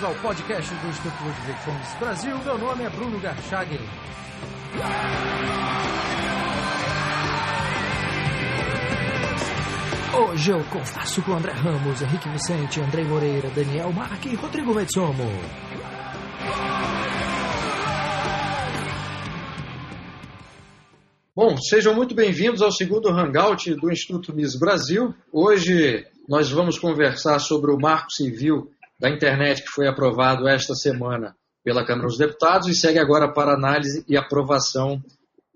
bem-vindos ao podcast do Instituto Ludwig Fomes Brasil. Meu nome é Bruno Garchag. Hoje eu converso com André Ramos, Henrique Vicente, André Moreira, Daniel Marque e Rodrigo Metsomo. Bom, sejam muito bem-vindos ao segundo Hangout do Instituto Miss Brasil. Hoje nós vamos conversar sobre o Marco Civil da Internet que foi aprovado esta semana pela Câmara dos Deputados e segue agora para análise e aprovação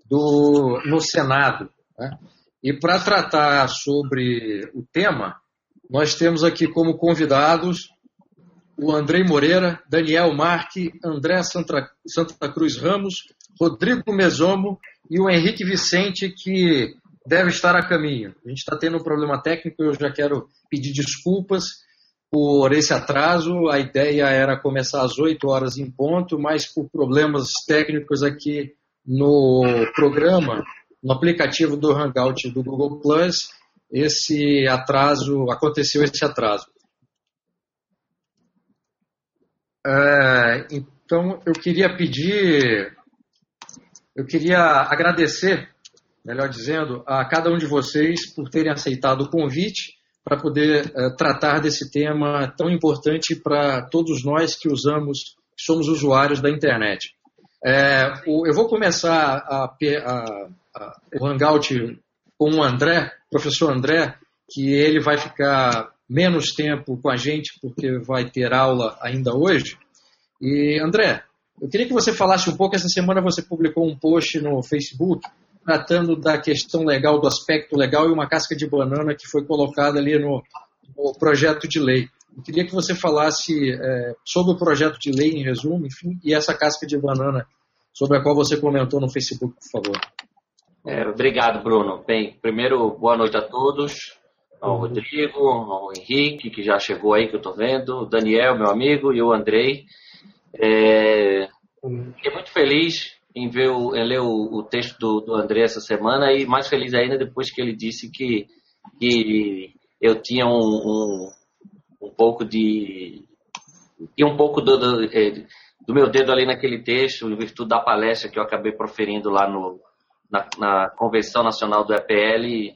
do, no Senado. Né? E para tratar sobre o tema, nós temos aqui como convidados o Andrei Moreira, Daniel Marque, André Santa, Santa Cruz Ramos, Rodrigo Mesomo e o Henrique Vicente, que deve estar a caminho. A gente está tendo um problema técnico, eu já quero pedir desculpas por esse atraso. A ideia era começar às 8 horas em ponto, mas por problemas técnicos aqui no programa, no aplicativo do Hangout do Google Plus, esse atraso, aconteceu esse atraso. É, então, eu queria pedir eu queria agradecer, melhor dizendo, a cada um de vocês por terem aceitado o convite para poder uh, tratar desse tema tão importante para todos nós que usamos, que somos usuários da internet. É, o, eu vou começar a, a, a, o Hangout com o André, professor André, que ele vai ficar menos tempo com a gente porque vai ter aula ainda hoje. E André, eu queria que você falasse um pouco. Essa semana você publicou um post no Facebook tratando da questão legal, do aspecto legal e uma casca de banana que foi colocada ali no, no projeto de lei. Eu queria que você falasse é, sobre o projeto de lei, em resumo, enfim, e essa casca de banana sobre a qual você comentou no Facebook, por favor. É, obrigado, Bruno. Bem, primeiro, boa noite a todos. Ao Rodrigo, ao Henrique, que já chegou aí, que eu estou vendo, o Daniel, meu amigo, e o Andrei. É, fiquei muito feliz em ver o, em ler o, o texto do, do, André essa semana e mais feliz ainda depois que ele disse que, que eu tinha um, um, um pouco de e um pouco do, do, é, do, meu dedo ali naquele texto, em virtude da palestra que eu acabei proferindo lá no, na, na Convenção Nacional do EPL,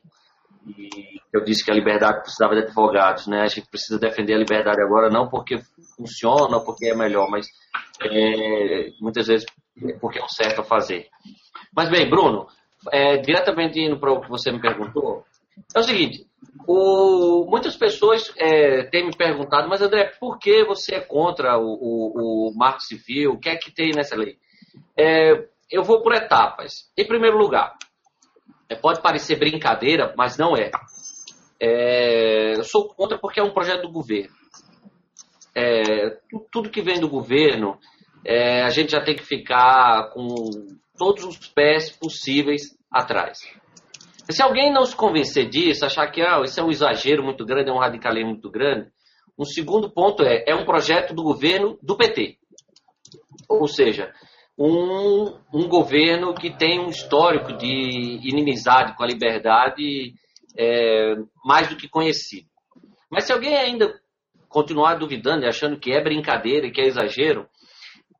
e, eu disse que a liberdade precisava de advogados, né? A gente precisa defender a liberdade agora, não porque funciona, porque é melhor, mas é, muitas vezes porque é o certo a fazer. Mas bem, Bruno, é, diretamente indo para o que você me perguntou, é o seguinte, o, muitas pessoas é, têm me perguntado, mas André, por que você é contra o, o, o marco civil? O que é que tem nessa lei? É, eu vou por etapas. Em primeiro lugar, é, pode parecer brincadeira, mas não é. é. Eu sou contra porque é um projeto do governo é, tudo que vem do governo, é, a gente já tem que ficar com todos os pés possíveis atrás. Se alguém não se convencer disso, achar que ah, isso é um exagero muito grande, é um radicalismo muito grande, um segundo ponto é, é um projeto do governo do PT. Ou seja, um, um governo que tem um histórico de inimizade com a liberdade é, mais do que conhecido. Mas se alguém ainda continuar duvidando e achando que é brincadeira e que é exagero,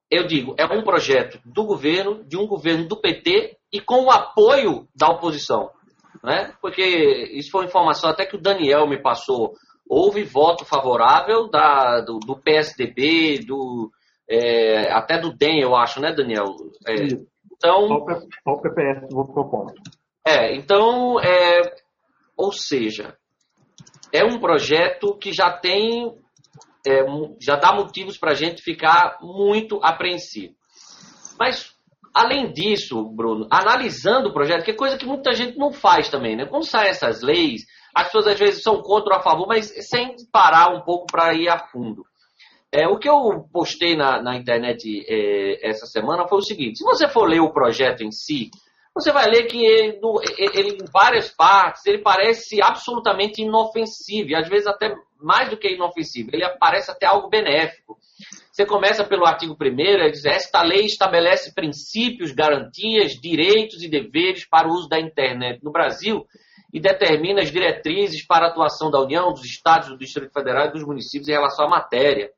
eu digo, é um projeto do governo, de um governo do PT e com o apoio da oposição. Né? Porque isso foi uma informação até que o Daniel me passou. Houve voto favorável da, do, do PSDB, do, é, até do DEM, eu acho, né, Daniel? É, então, só o PPS votou contra. É, então, é, ou seja, é um projeto que já tem, é, já dá motivos para a gente ficar muito apreensivo. Mas, além disso, Bruno, analisando o projeto, que é coisa que muita gente não faz também, né? Quando saem essas leis, as pessoas às vezes são contra ou a favor, mas sem parar um pouco para ir a fundo. É, o que eu postei na, na internet é, essa semana foi o seguinte: se você for ler o projeto em si, você vai ler que ele, ele, em várias partes, ele parece absolutamente inofensivo, e às vezes até mais do que inofensivo, ele parece até algo benéfico. Você começa pelo artigo 1 ele diz, esta lei estabelece princípios, garantias, direitos e deveres para o uso da internet no Brasil e determina as diretrizes para a atuação da União, dos Estados, do Distrito Federal e dos municípios em relação à matéria.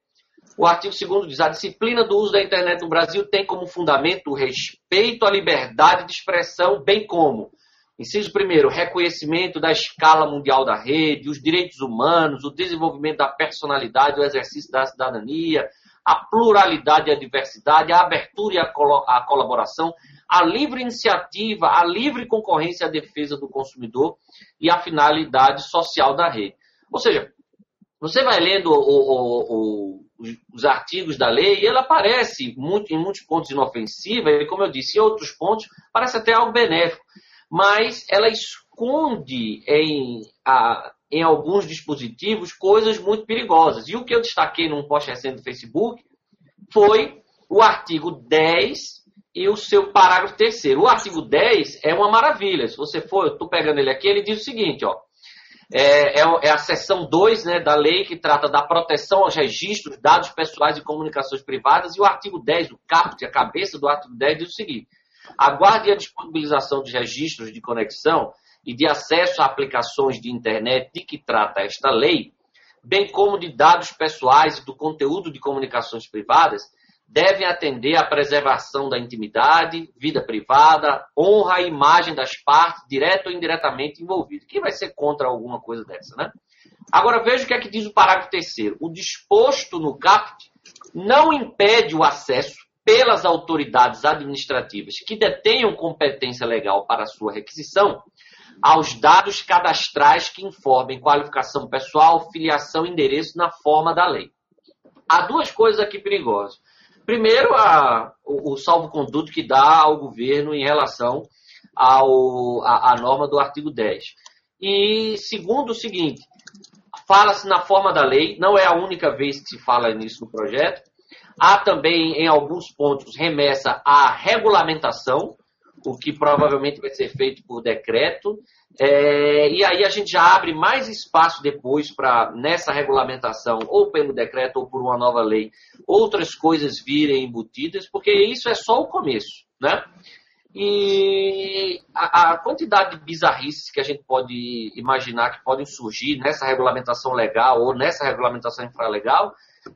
O artigo 2 diz: a disciplina do uso da internet no Brasil tem como fundamento o respeito à liberdade de expressão, bem como Inciso primeiro, reconhecimento da escala mundial da rede, os direitos humanos, o desenvolvimento da personalidade, o exercício da cidadania, a pluralidade e a diversidade, a abertura e a, a colaboração, a livre iniciativa, a livre concorrência e a defesa do consumidor e a finalidade social da rede. Ou seja, você vai lendo o, o, o, os artigos da lei e ela parece muito, em muitos pontos inofensiva e, como eu disse, em outros pontos parece até algo benéfico mas ela esconde em, a, em alguns dispositivos coisas muito perigosas. E o que eu destaquei num post recente do Facebook foi o artigo 10 e o seu parágrafo terceiro. O artigo 10 é uma maravilha. Se você for, eu estou pegando ele aqui, ele diz o seguinte, ó. É, é, é, a seção 2 né, da lei que trata da proteção aos registros, dados pessoais e comunicações privadas, e o artigo 10, o caput, a cabeça do artigo 10, diz o seguinte: Aguarde a disponibilização de registros de conexão e de acesso a aplicações de internet de que trata esta lei, bem como de dados pessoais e do conteúdo de comunicações privadas, devem atender à preservação da intimidade, vida privada, honra e imagem das partes, direto ou indiretamente envolvidas. Quem vai ser contra alguma coisa dessa, né? Agora veja o que é que diz o parágrafo terceiro. O disposto no CAPT não impede o acesso pelas autoridades administrativas que detenham competência legal para sua requisição aos dados cadastrais que informem qualificação pessoal, filiação e endereço na forma da lei. Há duas coisas aqui perigosas. Primeiro, a, o, o salvo-conduto que dá ao governo em relação ao, a, a norma do artigo 10. E segundo, o seguinte: fala-se na forma da lei, não é a única vez que se fala nisso no projeto, Há também, em alguns pontos, remessa à regulamentação, o que provavelmente vai ser feito por decreto. É, e aí a gente já abre mais espaço depois para, nessa regulamentação, ou pelo decreto ou por uma nova lei, outras coisas virem embutidas, porque isso é só o começo, né? E a, a, quantidade de bizarrices que a gente pode imaginar que podem surgir nessa regulamentação legal ou nessa regulamentação infralegal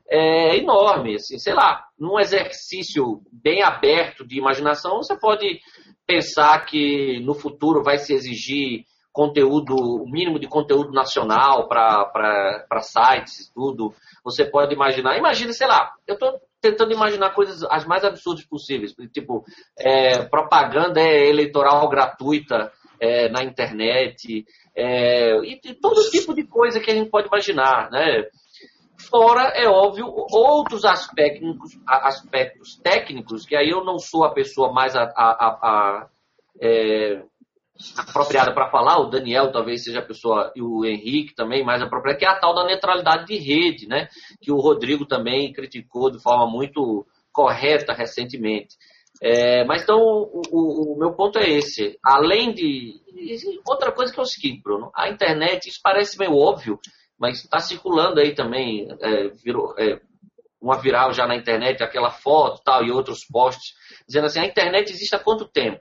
é enorme. Assim, sei lá, num exercício bem aberto de imaginação, você pode pensar que no futuro vai se exigir conteúdo, o mínimo de conteúdo nacional para sites e tudo. Você pode imaginar, imagina, sei lá, eu estou tentando imaginar coisas as mais absurdas possíveis, tipo é, propaganda eleitoral gratuita é, na internet, é, e, e, todo tipo de coisa que a gente pode imaginar, né? Fora, é óbvio, outros aspectos, aspectos técnicos, que aí eu não sou a pessoa mais a, a, a, é, apropriada para falar, o Daniel talvez seja a pessoa, e o Henrique também mais apropriada, que é a tal da neutralidade de rede, né? que o Rodrigo também criticou de forma muito correta recentemente. É, mas então, o, o, o, meu ponto é esse. Além de. Outra coisa que é o seguinte, Bruno: a internet, isso parece meio óbvio, mas está circulando aí também, é, virou, é, uma viral já na internet, aquela foto tal, e outros posts, dizendo assim, a internet existe há quanto tempo?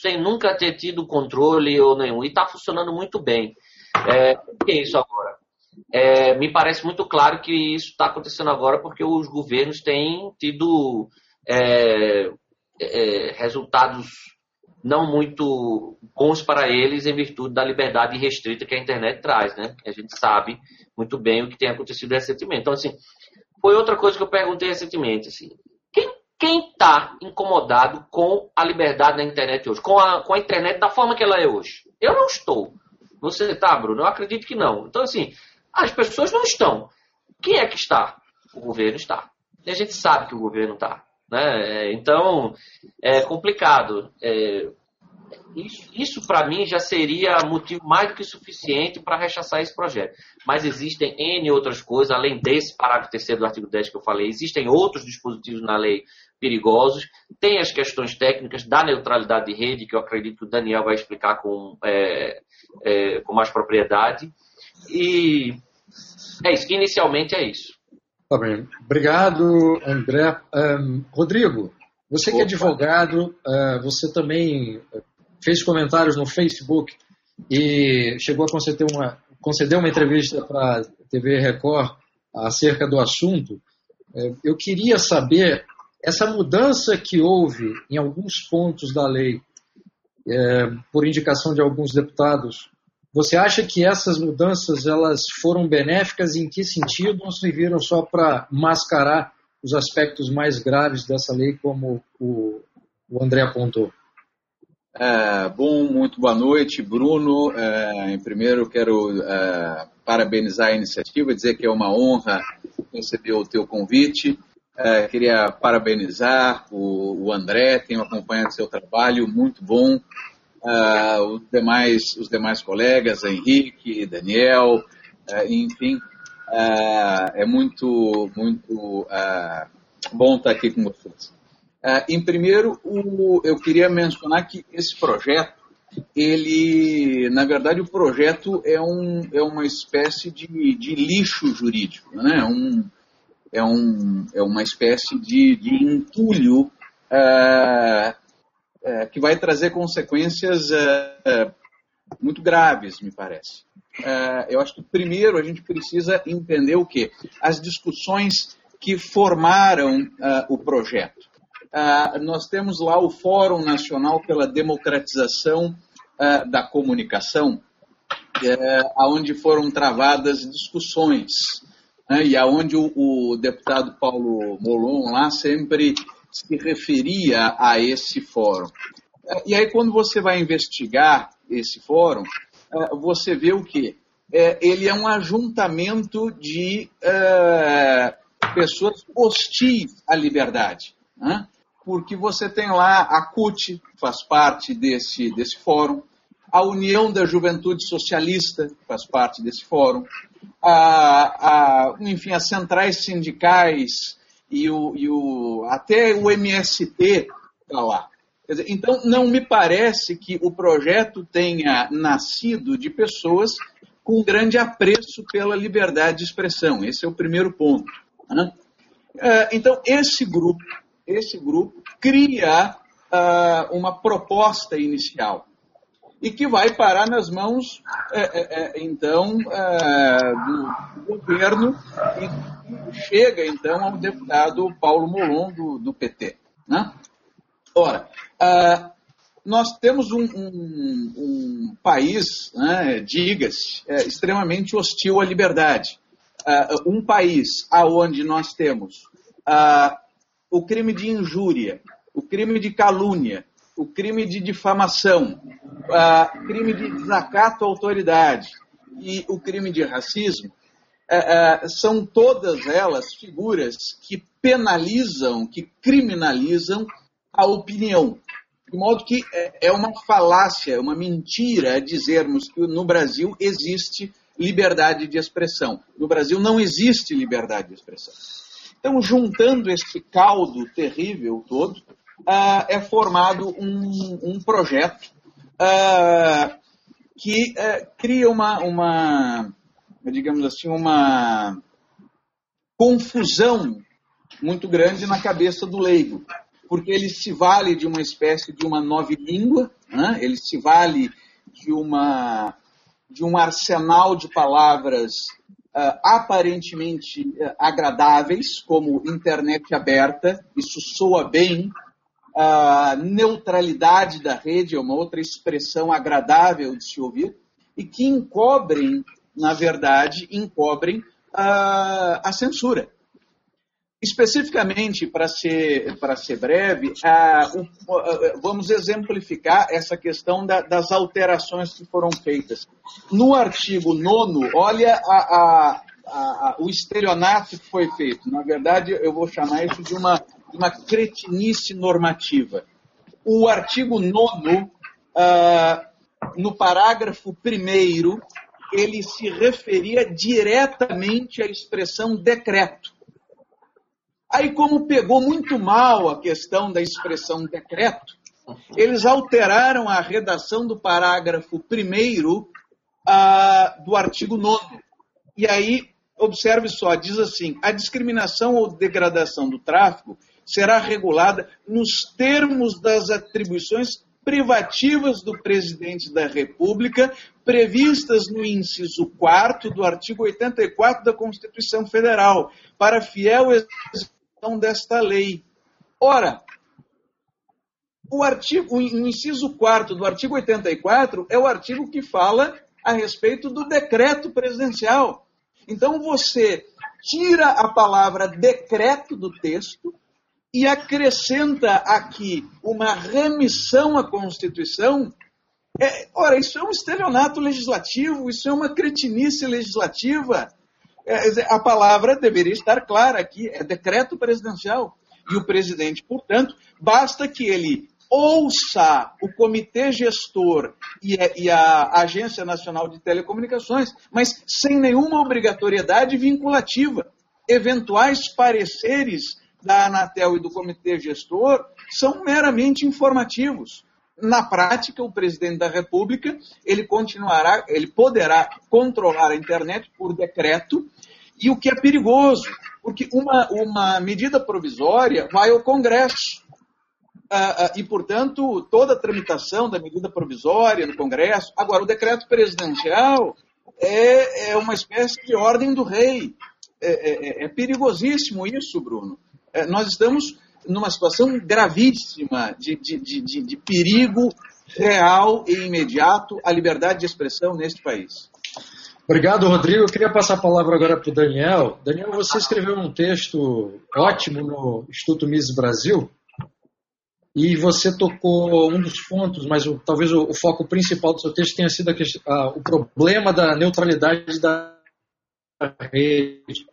Sem nunca ter tido controle ou nenhum, e está funcionando muito bem. É, por que isso agora? É, me parece muito claro que isso está acontecendo agora porque os governos têm tido é, é, resultados não muito bons para eles em virtude da liberdade restrita que a internet traz, né? A gente sabe muito bem o que tem acontecido recentemente. Então, assim, foi outra coisa que eu perguntei recentemente, assim, quem está incomodado com a liberdade da internet hoje, com a, com a internet da forma que ela é hoje? Eu não estou. Você está, Bruno? Eu acredito que não. Então, assim, as pessoas não estão. Quem é que está? O governo está. E a gente sabe que o governo está. Né? É, então, é complicado. É, isso, isso para mim já seria motivo mais do que suficiente para rechaçar esse projeto. Mas existem N outras coisas, além desse parágrafo terceiro do artigo 10 que eu falei, existem outros dispositivos na lei perigosos, tem as questões técnicas da neutralidade de rede, que eu acredito que o Daniel vai explicar com, é, é, com mais propriedade. E é isso, inicialmente é isso. Tá bem. Obrigado, André. Um, Rodrigo, você que é advogado, você também fez comentários no Facebook e chegou a conceder uma, conceder uma entrevista para a TV Record acerca do assunto. É, eu queria saber essa mudança que houve em alguns pontos da lei, é, por indicação de alguns deputados, você acha que essas mudanças elas foram benéficas em que sentido ou serviram só para mascarar os aspectos mais graves dessa lei, como o, o André apontou? É, bom, muito boa noite, Bruno. É, em primeiro, quero é, parabenizar a iniciativa, dizer que é uma honra receber o teu convite. É, queria parabenizar o, o, André, tenho acompanhado seu trabalho, muito bom. É, os, demais, os demais colegas, Henrique, Daniel, é, enfim, é, muito, muito bom estar aqui com vocês. Em primeiro, eu queria mencionar que esse projeto, ele, na verdade, o projeto é, um, é uma espécie de, de lixo jurídico, né? Um, é, um, é uma espécie de, de entulho é, é, que vai trazer consequências é, é, muito graves, me parece. É, eu acho que primeiro a gente precisa entender o que? As discussões que formaram o projeto. Nós temos lá o Fórum Nacional pela Democratização da Comunicação, onde foram travadas discussões né, e aonde o, deputado Paulo Molon lá sempre se referia a esse fórum. É, e aí, quando você vai investigar esse fórum, é, você vê o quê? É, ele é um ajuntamento de pessoas hostis à liberdade. Né? Porque você tem lá a CUT, faz parte desse, desse fórum, a União da Juventude Socialista faz parte desse fórum, a, a, enfim, as centrais sindicais e, o, e o, até o MST está lá. Dizer, então, não me parece que o projeto tenha nascido de pessoas com grande apreço pela liberdade de expressão. Esse é o primeiro ponto. Né? É, então, esse grupo, esse grupo cria uh, uma proposta inicial e que vai parar nas mãos, é, é, então, é, do, governo e chega, então, ao deputado Paulo Molon, do, do PT. Né? Ora, uh, nós temos um, um, um país, né, diga-se, é, extremamente hostil à liberdade. Uh, um país onde nós temos uh, o crime de injúria, o crime de calúnia, o crime de difamação, o crime de desacato à autoridade e o crime de racismo, é, é, são todas elas figuras que penalizam, que criminalizam a opinião. De modo que é, é uma falácia, uma mentira dizermos que no Brasil existe liberdade de expressão. No Brasil não existe liberdade de expressão. Então, juntando esse caldo terrível todo, uh, é formado um, um projeto uh, que uh, cria uma, uma, digamos assim, uma confusão muito grande na cabeça do leigo, porque ele se vale de uma espécie de uma nova língua, né? ele se vale de uma de um arsenal de palavras uh, aparentemente uh, agradáveis, como internet aberta, isso soa bem, a neutralidade da rede é uma outra expressão agradável de se ouvir, e que encobrem, na verdade, encobrem a, a censura. Especificamente, para ser, para ser breve, o, vamos exemplificar essa questão da, das alterações que foram feitas. No artigo 9, olha a, a, o estelionato que foi feito. Na verdade, eu vou chamar isso de uma uma cretinice normativa. O artigo 9, uh, no parágrafo 1, ele se referia diretamente à expressão decreto. Aí, como pegou muito mal a questão da expressão decreto, eles alteraram a redação do parágrafo 1 uh, do artigo 9. E aí, observe só, diz assim: a discriminação ou degradação do tráfico será regulada nos termos das atribuições privativas do presidente da República, previstas no inciso 4 do artigo 84 da Constituição Federal, para fiel desta lei. Ora, o, artigo, o inciso 4 do artigo 84 é o artigo que fala a respeito do decreto presidencial. Então você tira a palavra decreto do texto e acrescenta aqui uma remissão à Constituição. É, ora, isso é um estelionato legislativo, isso é uma cretinice legislativa. É, a palavra deveria estar clara aqui, é decreto presidencial. E o presidente, portanto, basta que ele ouça o comitê gestor e a, e a, Agência Nacional de Telecomunicações, mas sem nenhuma obrigatoriedade vinculativa. Eventuais pareceres da Anatel e do comitê gestor são meramente informativos. Na prática, o presidente da República ele continuará, ele poderá controlar a internet por decreto, e o que é perigoso, porque uma, uma medida provisória vai ao Congresso. Ah, ah, e, portanto, toda a tramitação da medida provisória no Congresso. Agora, o decreto presidencial é, é uma espécie de ordem do rei. É, é, é perigosíssimo isso, Bruno. É, nós estamos numa situação gravíssima de, de, de, de perigo real e imediato à liberdade de expressão neste país. Obrigado, Rodrigo. Eu queria passar a palavra agora para o Daniel. Daniel, você escreveu um texto ótimo no Instituto Mises Brasil e você tocou um dos pontos, mas o, talvez o, o, foco principal do seu texto tenha sido a, a, o problema da neutralidade da rede.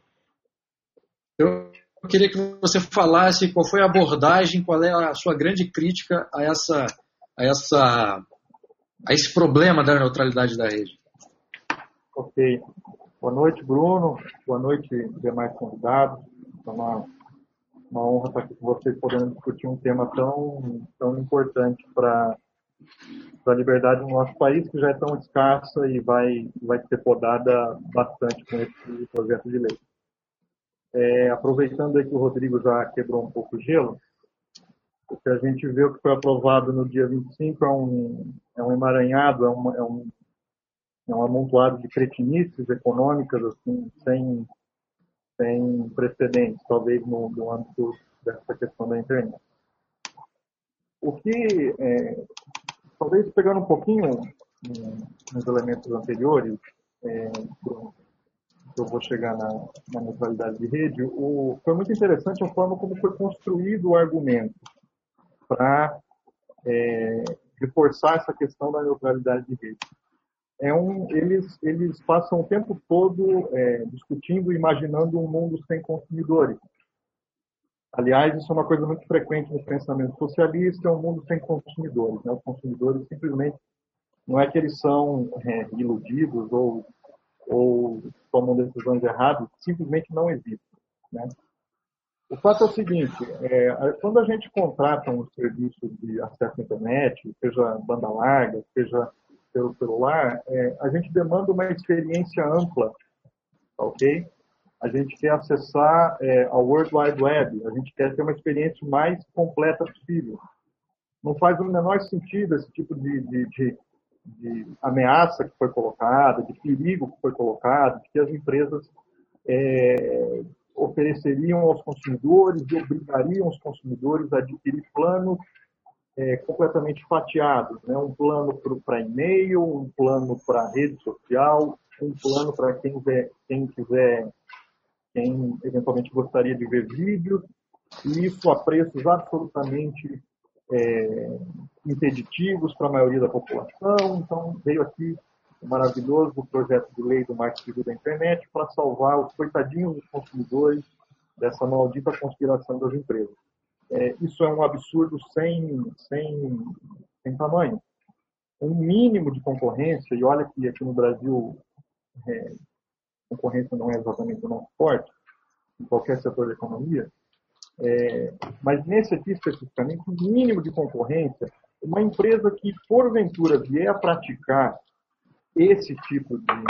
Eu queria que você falasse qual foi a abordagem, qual é a sua grande crítica a essa a essa a esse problema da neutralidade da rede. Ok. Boa noite, Bruno. Boa noite, demais convidados. É uma, uma honra estar aqui com vocês, podendo discutir um tema tão, tão importante para a liberdade no nosso país, que já é tão escassa e vai, vai ser podada bastante com esse projeto de lei. É, aproveitando aí que o Rodrigo já quebrou um pouco o gelo, o que a gente vê o que foi aprovado no dia 25 é um, é um emaranhado, é, uma, é, um, é um amontoado de cretinices econômicas assim, sem, sem precedentes, talvez no, no âmbito dessa questão da internet. O que, é, talvez pegando um pouquinho nos elementos anteriores, é, eu vou chegar na, na neutralidade de rede, o, foi muito interessante a forma como foi construído o argumento para é, reforçar essa questão da neutralidade de rede. É um, eles, eles passam o tempo todo é, discutindo e imaginando um mundo sem consumidores. Aliás, isso é uma coisa muito frequente no pensamento socialista, é um mundo sem consumidores. Né? Os consumidores simplesmente não é que eles são é, iludidos ou ou tomam decisões erradas, simplesmente não existem. Né? O fato é o seguinte, é, quando a gente contrata um serviço de acesso à internet, seja banda larga, seja pelo celular, é, a gente demanda uma experiência ampla, ok? A gente quer acessar é, ao World Wide Web, a gente quer ter uma experiência mais completa possível. Não faz o menor sentido esse tipo de, de, de de ameaça que foi colocada, de perigo que foi colocado, que as empresas é, ofereceriam aos consumidores e obrigariam os consumidores a adquirir planos é, completamente fatiados, né? um plano para e-mail, um plano para rede social, um plano para quem, quem quiser, quem eventualmente gostaria de ver vídeos, e isso a preços absolutamente é, impeditivos para a maioria da população. Então, veio aqui o maravilhoso projeto de lei do marketing da internet para salvar os coitadinhos dos consumidores dessa maldita conspiração das empresas. É, isso é um absurdo sem, sem, sem tamanho. Um mínimo de concorrência, e olha que aqui no Brasil é, concorrência não é exatamente o nosso forte, em qualquer setor da economia, é, mas nesse aqui especificamente, o mínimo de concorrência, uma empresa que porventura vier a praticar esse tipo de,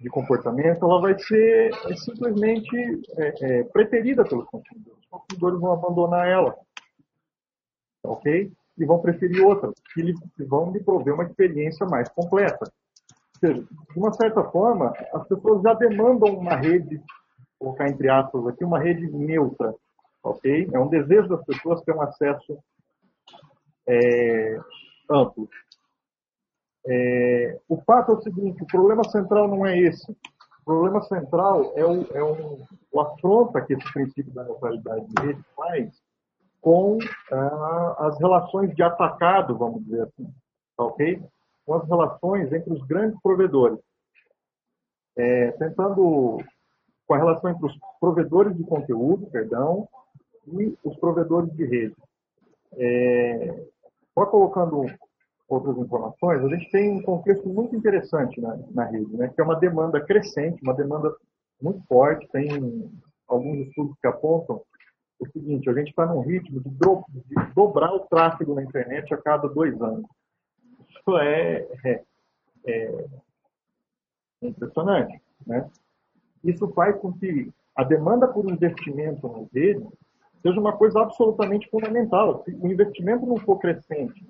de comportamento, ela vai ser é, simplesmente é, é, preterida pelos consumidores. Os consumidores vão abandonar ela. Ok? e vão preferir lhe, que vão lhe prover uma experiência mais completa. Ou seja, de uma certa forma, as pessoas já demandam uma rede, vou colocar entre aspas aqui, uma rede neutra, ok? É um desejo das pessoas ter um acesso é, amplo. É, o fato é o seguinte: o problema central não é esse. O problema central é o, é um, o afronta que esse princípio da neutralidade de rede faz com ah, as relações de atacado, vamos dizer assim, tá ok? Com as relações entre os grandes provedores. É, tentando com a relação entre os provedores de conteúdo, perdão, e os provedores de rede. É, só colocando outras informações, a gente tem um contexto muito interessante na, na rede, né, que é uma demanda crescente, uma demanda muito forte. Tem alguns estudos que apontam o seguinte: a gente está num ritmo de, do, de, dobrar o tráfego na internet a cada dois anos. Isso é, é, é impressionante. Né? Isso faz com que a demanda por investimento nas redes seja uma coisa absolutamente fundamental. Se o investimento não for crescente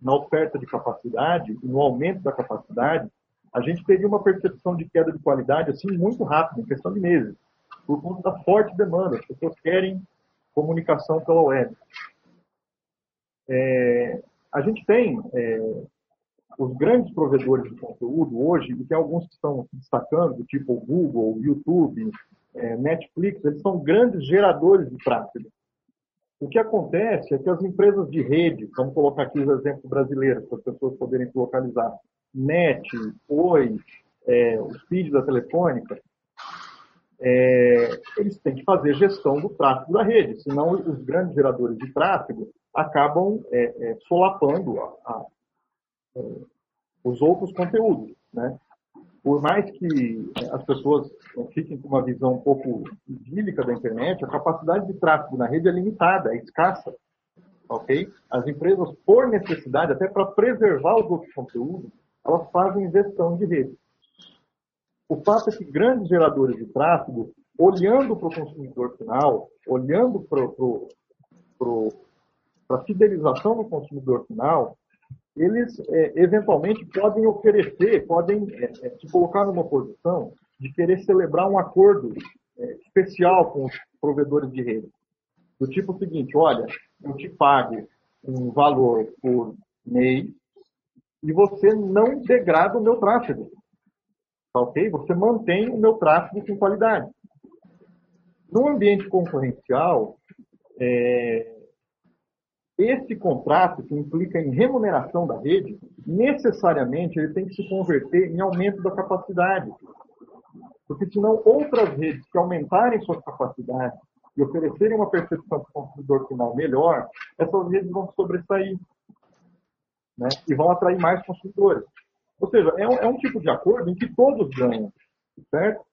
na oferta de capacidade no aumento da capacidade, a gente teria uma percepção de queda de qualidade assim muito rápida, em questão de meses, por conta da forte demanda. As pessoas querem comunicação pela web. É, a gente tem é, os grandes provedores de conteúdo hoje, e tem alguns que estão destacando, tipo o Google, o YouTube, é, Netflix, eles são grandes geradores de tráfego. O que acontece é que as empresas de rede, vamos colocar aqui os exemplos brasileiros, para as pessoas poderem se localizar, NET, Oi, é, os feeds da Telefônica, é, eles têm que fazer gestão do tráfego da rede, senão os grandes geradores de tráfego acabam é, é solapando a, a, é, os outros conteúdos. Né? Por mais que as pessoas fiquem com uma visão um pouco idílica da internet, a capacidade de tráfego na rede é limitada, é escassa. Ok? As empresas, por necessidade, até para preservar os outros conteúdos, elas fazem gestão de rede. O fato é que grandes geradores de tráfego, olhando para o consumidor final, olhando para a fidelização do consumidor final, eles é, eventualmente podem oferecer, podem é, é, se colocar numa posição de querer celebrar um acordo é, especial com os provedores de rede. Do tipo seguinte, olha, eu te pago um valor por mês e você não degrada o meu tráfego. Tá ok? Você mantém o meu tráfego com qualidade. No ambiente concorrencial, é, esse contrato, que implica em remuneração da rede, necessariamente ele tem que se converter em aumento da capacidade. Porque senão outras redes que aumentarem suas capacidades e oferecerem uma percepção do consumidor final melhor, essas redes vão sobressair né? e vão atrair mais consumidores. Ou seja, é um, é um tipo de acordo em que todos ganham, certo?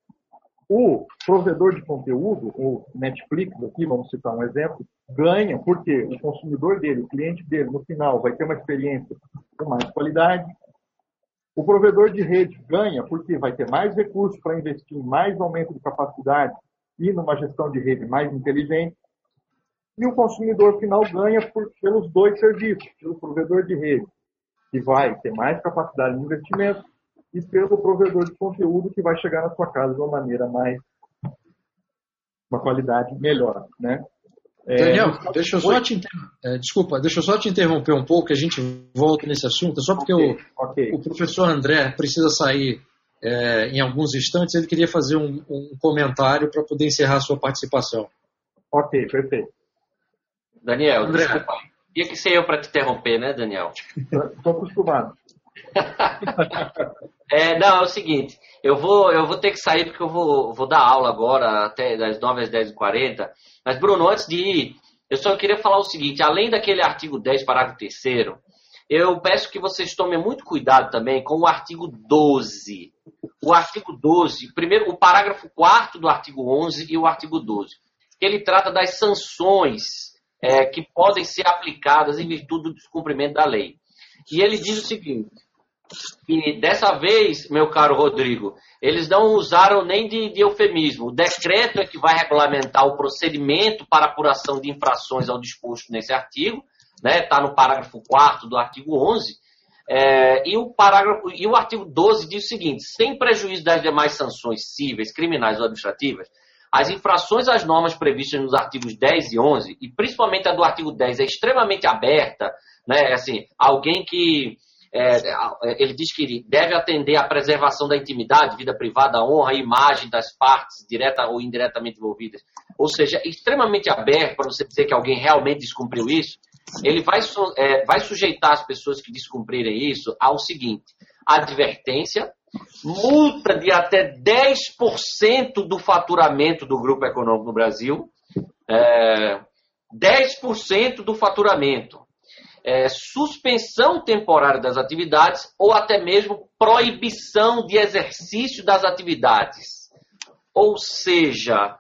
O provedor de conteúdo, o Netflix, aqui vamos citar um exemplo, ganha porque o consumidor dele, o cliente dele, no final, vai ter uma experiência com mais qualidade. O provedor de rede ganha porque vai ter mais recursos para investir em mais aumento de capacidade e numa gestão de rede mais inteligente. E o consumidor final ganha por, pelos dois serviços, pelo provedor de rede, que vai ter mais capacidade de investimento e pelo provedor de conteúdo que vai chegar na sua casa de uma maneira mais uma qualidade melhor, né? É, Daniel, deixa eu só te é, desculpa, deixa eu só te interromper um pouco, a gente volta nesse assunto, só porque okay, o, okay. o professor André precisa sair é, em alguns instantes, ele queria fazer um, um comentário para poder encerrar a sua participação. Ok, perfeito. Daniel, André, desculpa. Tinha que ser eu para te interromper, né, Daniel? Estou acostumado. é, não, é o seguinte, eu vou, eu vou ter que sair porque eu vou, vou dar aula agora, até das 9 às 10h40. Mas, Bruno, antes de ir, eu só queria falar o seguinte: além daquele artigo 10, parágrafo 3, eu peço que vocês tomem muito cuidado também com o artigo 12. O artigo 12, primeiro, o parágrafo 4 do artigo 11 e o artigo 12, que ele trata das sanções é, que podem ser aplicadas em virtude do descumprimento da lei. E ele diz o seguinte: e dessa vez, meu caro Rodrigo, eles não usaram nem de, de, eufemismo. O decreto é que vai regulamentar o procedimento para apuração de infrações ao disposto nesse artigo, né? Está no parágrafo 4 do artigo 11. É, e, o parágrafo, e o artigo 12 diz o seguinte: sem prejuízo das demais sanções cíveis, criminais ou administrativas, as infrações às normas previstas nos artigos 10 e 11, e principalmente a do artigo 10, é extremamente aberta, né? Assim, alguém que é, é, ele diz que deve atender à preservação da intimidade, vida privada, honra e imagem das partes, direta ou indiretamente envolvidas. Ou seja, extremamente aberto para você dizer que alguém realmente descumpriu isso. Ele vai, é, vai sujeitar as pessoas que descumprirem isso ao seguinte: advertência, multa de até 10% do faturamento do grupo econômico no Brasil, é, 10% do faturamento é, suspensão temporária das atividades ou até mesmo proibição de exercício das atividades. Ou seja,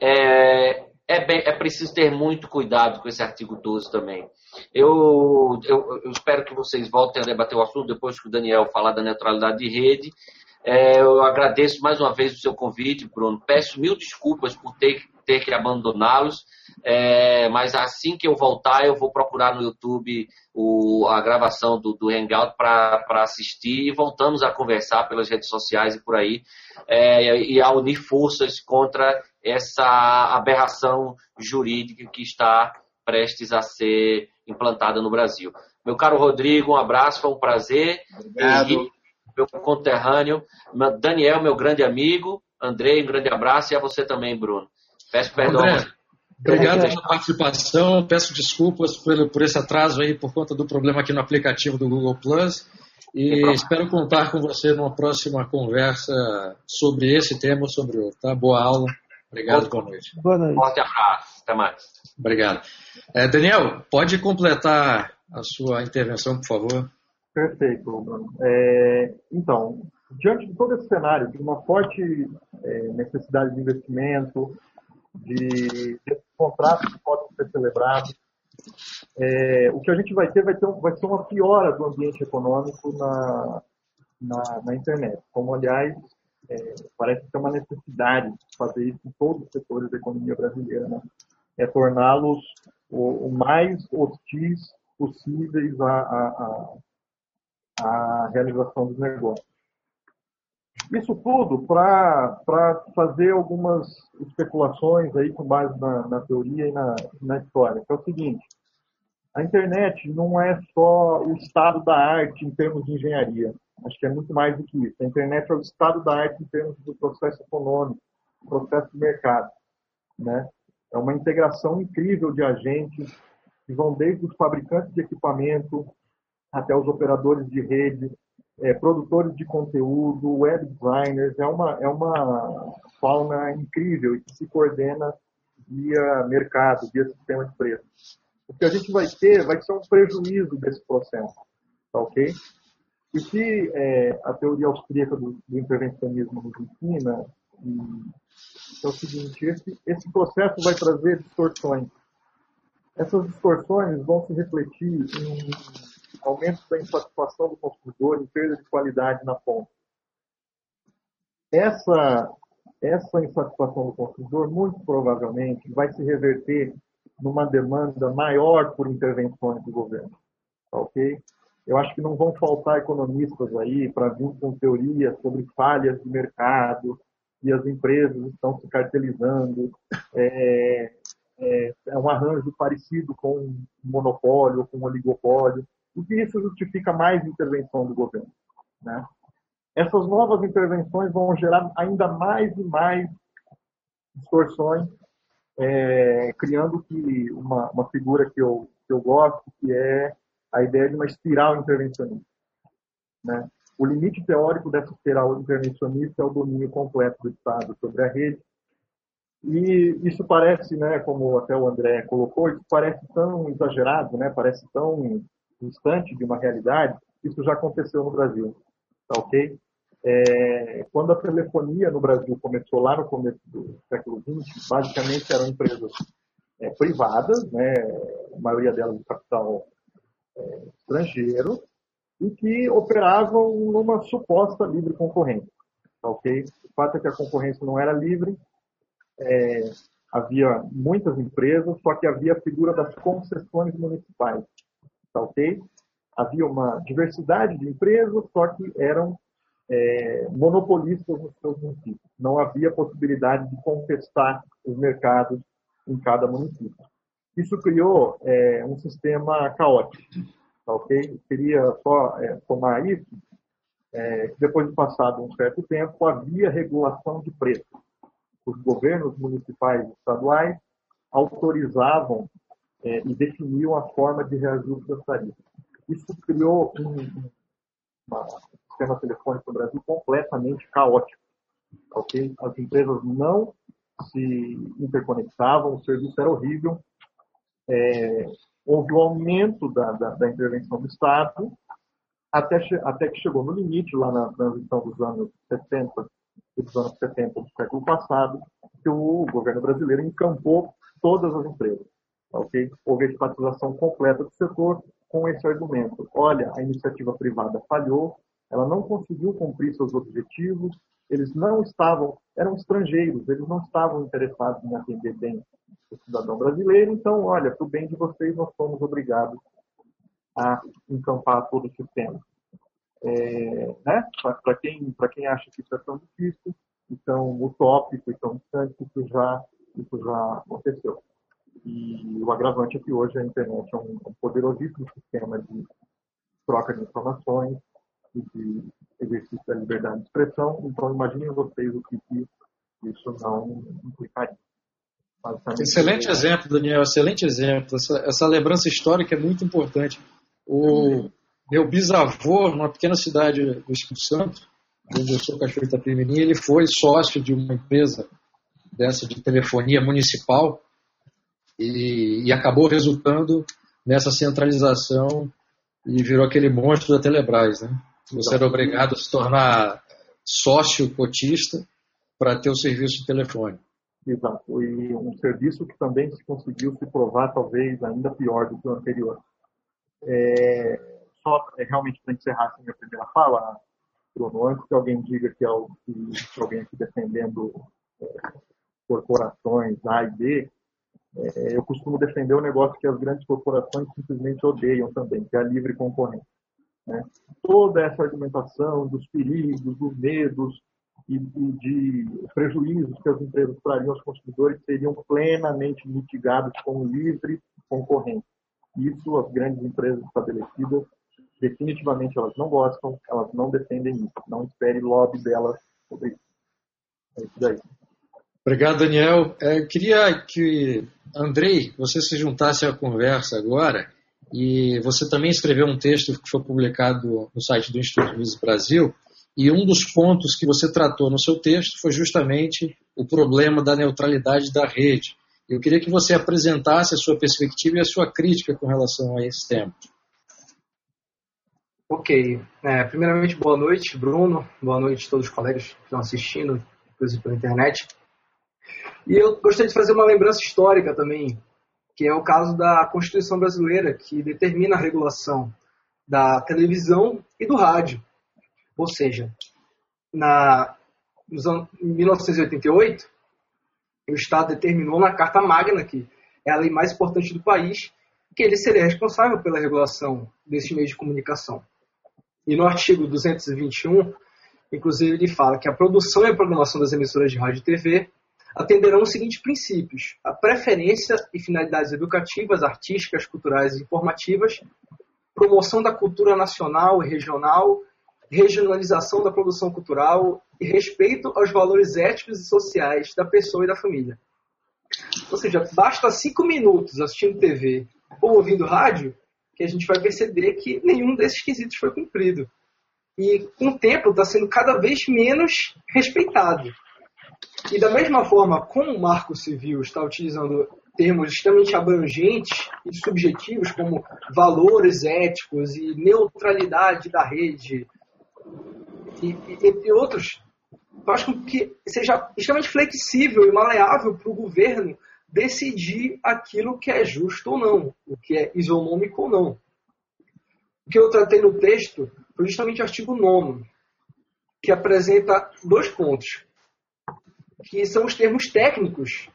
é, é, bem, é, preciso ter muito cuidado com esse artigo 12 também. Eu, eu, eu, espero que vocês voltem a debater o assunto depois que o Daniel falar da neutralidade de rede. É, eu agradeço mais uma vez o seu convite, Bruno. Peço mil desculpas por ter, ter que abandoná-los. É, mas assim que eu voltar, eu vou procurar no YouTube o, a gravação do, do Hangout para assistir e voltamos a conversar pelas redes sociais e por aí, é, e a unir forças contra essa aberração jurídica que está prestes a ser implantada no Brasil. Meu caro Rodrigo, um abraço, foi um prazer. Obrigado. Henrique, meu conterrâneo, Daniel, meu grande amigo, Andrei, um grande abraço e a você também, Bruno. Peço perdão. André. Obrigado pela participação. Peço desculpas por, por esse atraso aí por conta do problema aqui no aplicativo do Google Plus. E espero contar com você numa próxima conversa sobre esse tema, sobre outro. Tá? Boa aula. Obrigado, boa noite. Boa noite. Forte abraço. Até mais. Obrigado. É, Daniel, pode completar a sua intervenção, por favor? Perfeito, Bruno. É, então, diante de todo esse cenário, de uma forte é, necessidade de investimento, de, contratos que podem ser celebrados. É, o que a gente vai ter vai, ter vai ser uma piora do ambiente econômico na, na, na internet. Como, aliás, é, parece ter uma necessidade de fazer isso em todos os setores da economia brasileira. Né? É torná-los o, o, mais hostis possíveis à, à, à realização dos negócios. Isso tudo para fazer algumas especulações aí com base na, na teoria e na, na história, que é o seguinte, a internet não é só o estado da arte em termos de engenharia. Acho que é muito mais do que isso. A internet é o estado da arte em termos do processo econômico, processo de mercado. Né? É uma integração incrível de agentes que vão desde os fabricantes de equipamento até os operadores de rede, é, produtores de conteúdo, web designers, é uma, é uma fauna incrível e que se coordena via mercado, via sistema de preços. O que a gente vai ter vai ser um prejuízo desse processo, tá ok? E se é, a teoria austríaca do, do intervencionismo nos ensina, é o seguinte, esse, esse processo vai trazer distorções. Essas distorções vão se refletir em aumento da insatisfação do consumidor e perda de qualidade na ponta. Essa, essa insatisfação do consumidor, muito provavelmente, vai se reverter numa demanda maior por intervenções do governo. Ok? Eu acho que não vão faltar economistas aí para vir com teorias sobre falhas de mercado e as empresas estão se cartelizando. É, é, é um arranjo parecido com um monopólio, com um oligopólio o que isso justifica mais intervenção do governo. Né? Essas novas intervenções vão gerar ainda mais e mais distorções, é, criando que uma, uma figura que eu, que eu gosto, que é a ideia de uma espiral intervencionista. Né? O limite teórico dessa espiral intervencionista é o domínio completo do Estado sobre a rede. E isso parece, né, como até o André colocou, isso parece tão exagerado, né, parece tão distante de uma realidade, isso já aconteceu no Brasil, tá ok? É, quando a telefonia no Brasil começou lá no começo do século XX, basicamente eram empresas é, privadas, né, a maioria delas de capital é, estrangeiro, e que operavam numa suposta livre concorrência. Tá ok? O fato é que a concorrência não era livre, é, havia muitas empresas, só que havia a figura das concessões municipais ok? Havia uma diversidade de empresas, só que eram é, monopolistas nos seus municípios. Não havia possibilidade de contestar os mercados em cada município. Isso criou é, um sistema caótico, ok? queria só é, tomar isso, é, depois de passado um certo tempo, havia regulação de preços. Os governos municipais e estaduais autorizavam é, e definiam a forma de reajuste das tarifas. Isso criou um, um sistema telefônico no Brasil completamente caótico. Okay? As empresas não se interconectavam, o serviço era horrível. É, houve um aumento da, da, da, intervenção do Estado, até, até que chegou no limite, lá na transição dos anos 70, dos anos 70 do século passado, que o governo brasileiro encampou todas as empresas. Okay? Houve a estatização completa do setor com esse argumento. Olha, a iniciativa privada falhou, ela não conseguiu cumprir seus objetivos, eles não estavam, eram estrangeiros, eles não estavam interessados em atender bem o cidadão brasileiro, então, olha, para o bem de vocês, nós somos obrigados a encampar todo o sistema. É, né? Para quem, quem acha que isso é tão difícil, então utópico e tão distante, isso já, isso já aconteceu. E o agravante é que hoje a internet é um, poderosíssimo sistema de troca de informações e de exercício da liberdade de expressão. Então, imaginem vocês o que, que isso não implicaria. Excelente é... exemplo, Daniel, excelente exemplo. Essa, essa, lembrança histórica é muito importante. O meu bisavô, numa pequena cidade do Espírito Santo, onde eu sou Cachoeira Itapemirim, ele foi sócio de uma empresa dessa de telefonia municipal e, e acabou resultando nessa centralização e virou aquele monstro da Telebrás, né? Você era obrigado a se tornar sócio cotista para ter o serviço de telefone. Exato. E um serviço que também se conseguiu se provar talvez ainda pior do que o anterior. É, só é, realmente para encerrar a minha primeira fala, Bruno, antes que alguém diga que, é o, que alguém aqui defendendo é, corporações A e B, é, eu costumo defender o um negócio que as grandes corporações simplesmente odeiam também, que é a livre concorrência. Né? Toda essa argumentação dos perigos, dos medos e, e de prejuízos que as empresas trariam aos consumidores seriam plenamente mitigados com livre concorrência. Isso as grandes empresas estabelecidas definitivamente elas não gostam, elas não defendem isso. Não espere lobby delas sobre isso. É isso daí. Obrigado, Daniel. É, eu queria que, Andrei, você se juntasse à conversa agora e você também escreveu um texto que foi publicado no site do Instituto Mises Brasil e um dos pontos que você tratou no seu texto foi justamente o problema da neutralidade da rede. Eu queria que você apresentasse a sua perspectiva e a sua crítica com relação a esse tema. Ok. É, primeiramente, boa noite, Bruno. Boa noite a todos os colegas que estão assistindo, inclusive pela internet. E eu gostaria de fazer uma lembrança histórica também, que é o caso da Constituição brasileira, que determina a regulação da televisão e do rádio. Ou seja, na, em 1988, o Estado determinou na Carta Magna, que é a lei mais importante do país, que ele seria responsável pela regulação desses meios de comunicação. E no artigo 221, inclusive, ele fala que a produção e a programação das emissoras de rádio e TV atenderão os seguintes princípios: a preferência e finalidades educativas, artísticas, culturais e informativas, promoção da cultura nacional e regional, regionalização da produção cultural e respeito aos valores éticos e sociais da pessoa e da família. Ou seja, basta cinco minutos assistindo TV ou ouvindo rádio que a gente vai perceber que nenhum desses quesitos foi cumprido. E com o tempo está sendo cada vez menos respeitado. E da mesma forma, como o marco civil está utilizando termos extremamente abrangentes e subjetivos como valores éticos e neutralidade da rede, e, e, entre outros, faz com que seja extremamente flexível e maleável para o governo decidir aquilo que é justo ou não, o que é isonômico ou não. O que eu tratei no texto foi justamente o artigo 9, que apresenta dois pontos que são os termos técnicos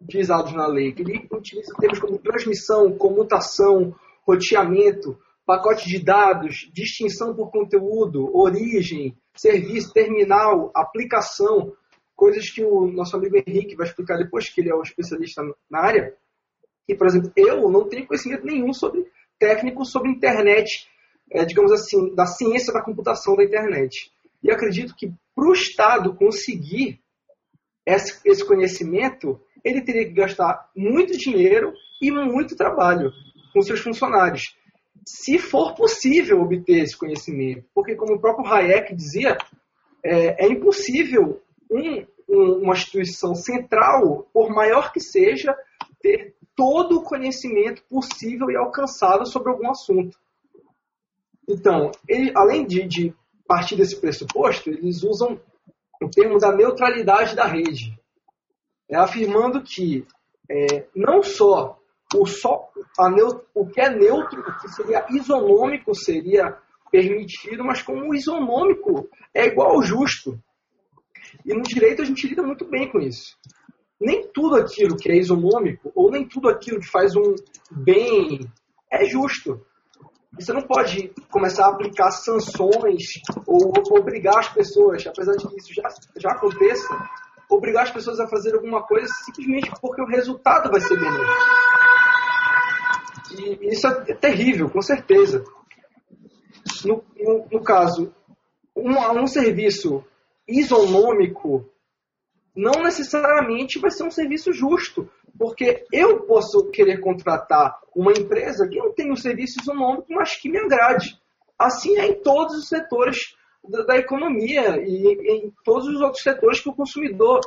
utilizados na lei, que ele utiliza termos como transmissão, comutação, roteamento, pacote de dados, distinção por conteúdo, origem, serviço, terminal, aplicação, coisas que o nosso amigo Henrique vai explicar depois, que ele é o especialista na área. E, por exemplo, eu não tenho conhecimento nenhum sobre técnico sobre internet, é, digamos assim, da ciência da computação da internet. E acredito que para o Estado conseguir esse, conhecimento, ele teria que gastar muito dinheiro e muito trabalho com seus funcionários. Se for possível obter esse conhecimento, porque como o próprio Hayek dizia, é, é impossível um, um, uma instituição central, por maior que seja, ter todo o conhecimento possível e alcançável sobre algum assunto. Então, ele, além de, de partir desse pressuposto, eles usam o termo da neutralidade da rede, é, afirmando que é, não só o, só neut, o que é neutro, o que seria isonômico, seria permitido, mas como o isonômico é igual ao justo. E no direito a gente lida muito bem com isso. Nem tudo aquilo que é isonômico, ou nem tudo aquilo que faz um bem, é justo. Você não pode começar a aplicar sanções ou obrigar as pessoas, apesar de que isso já, já aconteça, obrigar as pessoas a fazer alguma coisa simplesmente porque o resultado vai ser benéfico. E isso é terrível, com certeza. No, no, no caso, um, um serviço isonômico não necessariamente vai ser um serviço justo, porque eu posso querer contratar uma empresa que não tem um serviço isonômico, mas que me agrade. Assim é em todos os setores da economia e em todos os outros setores que o consumidor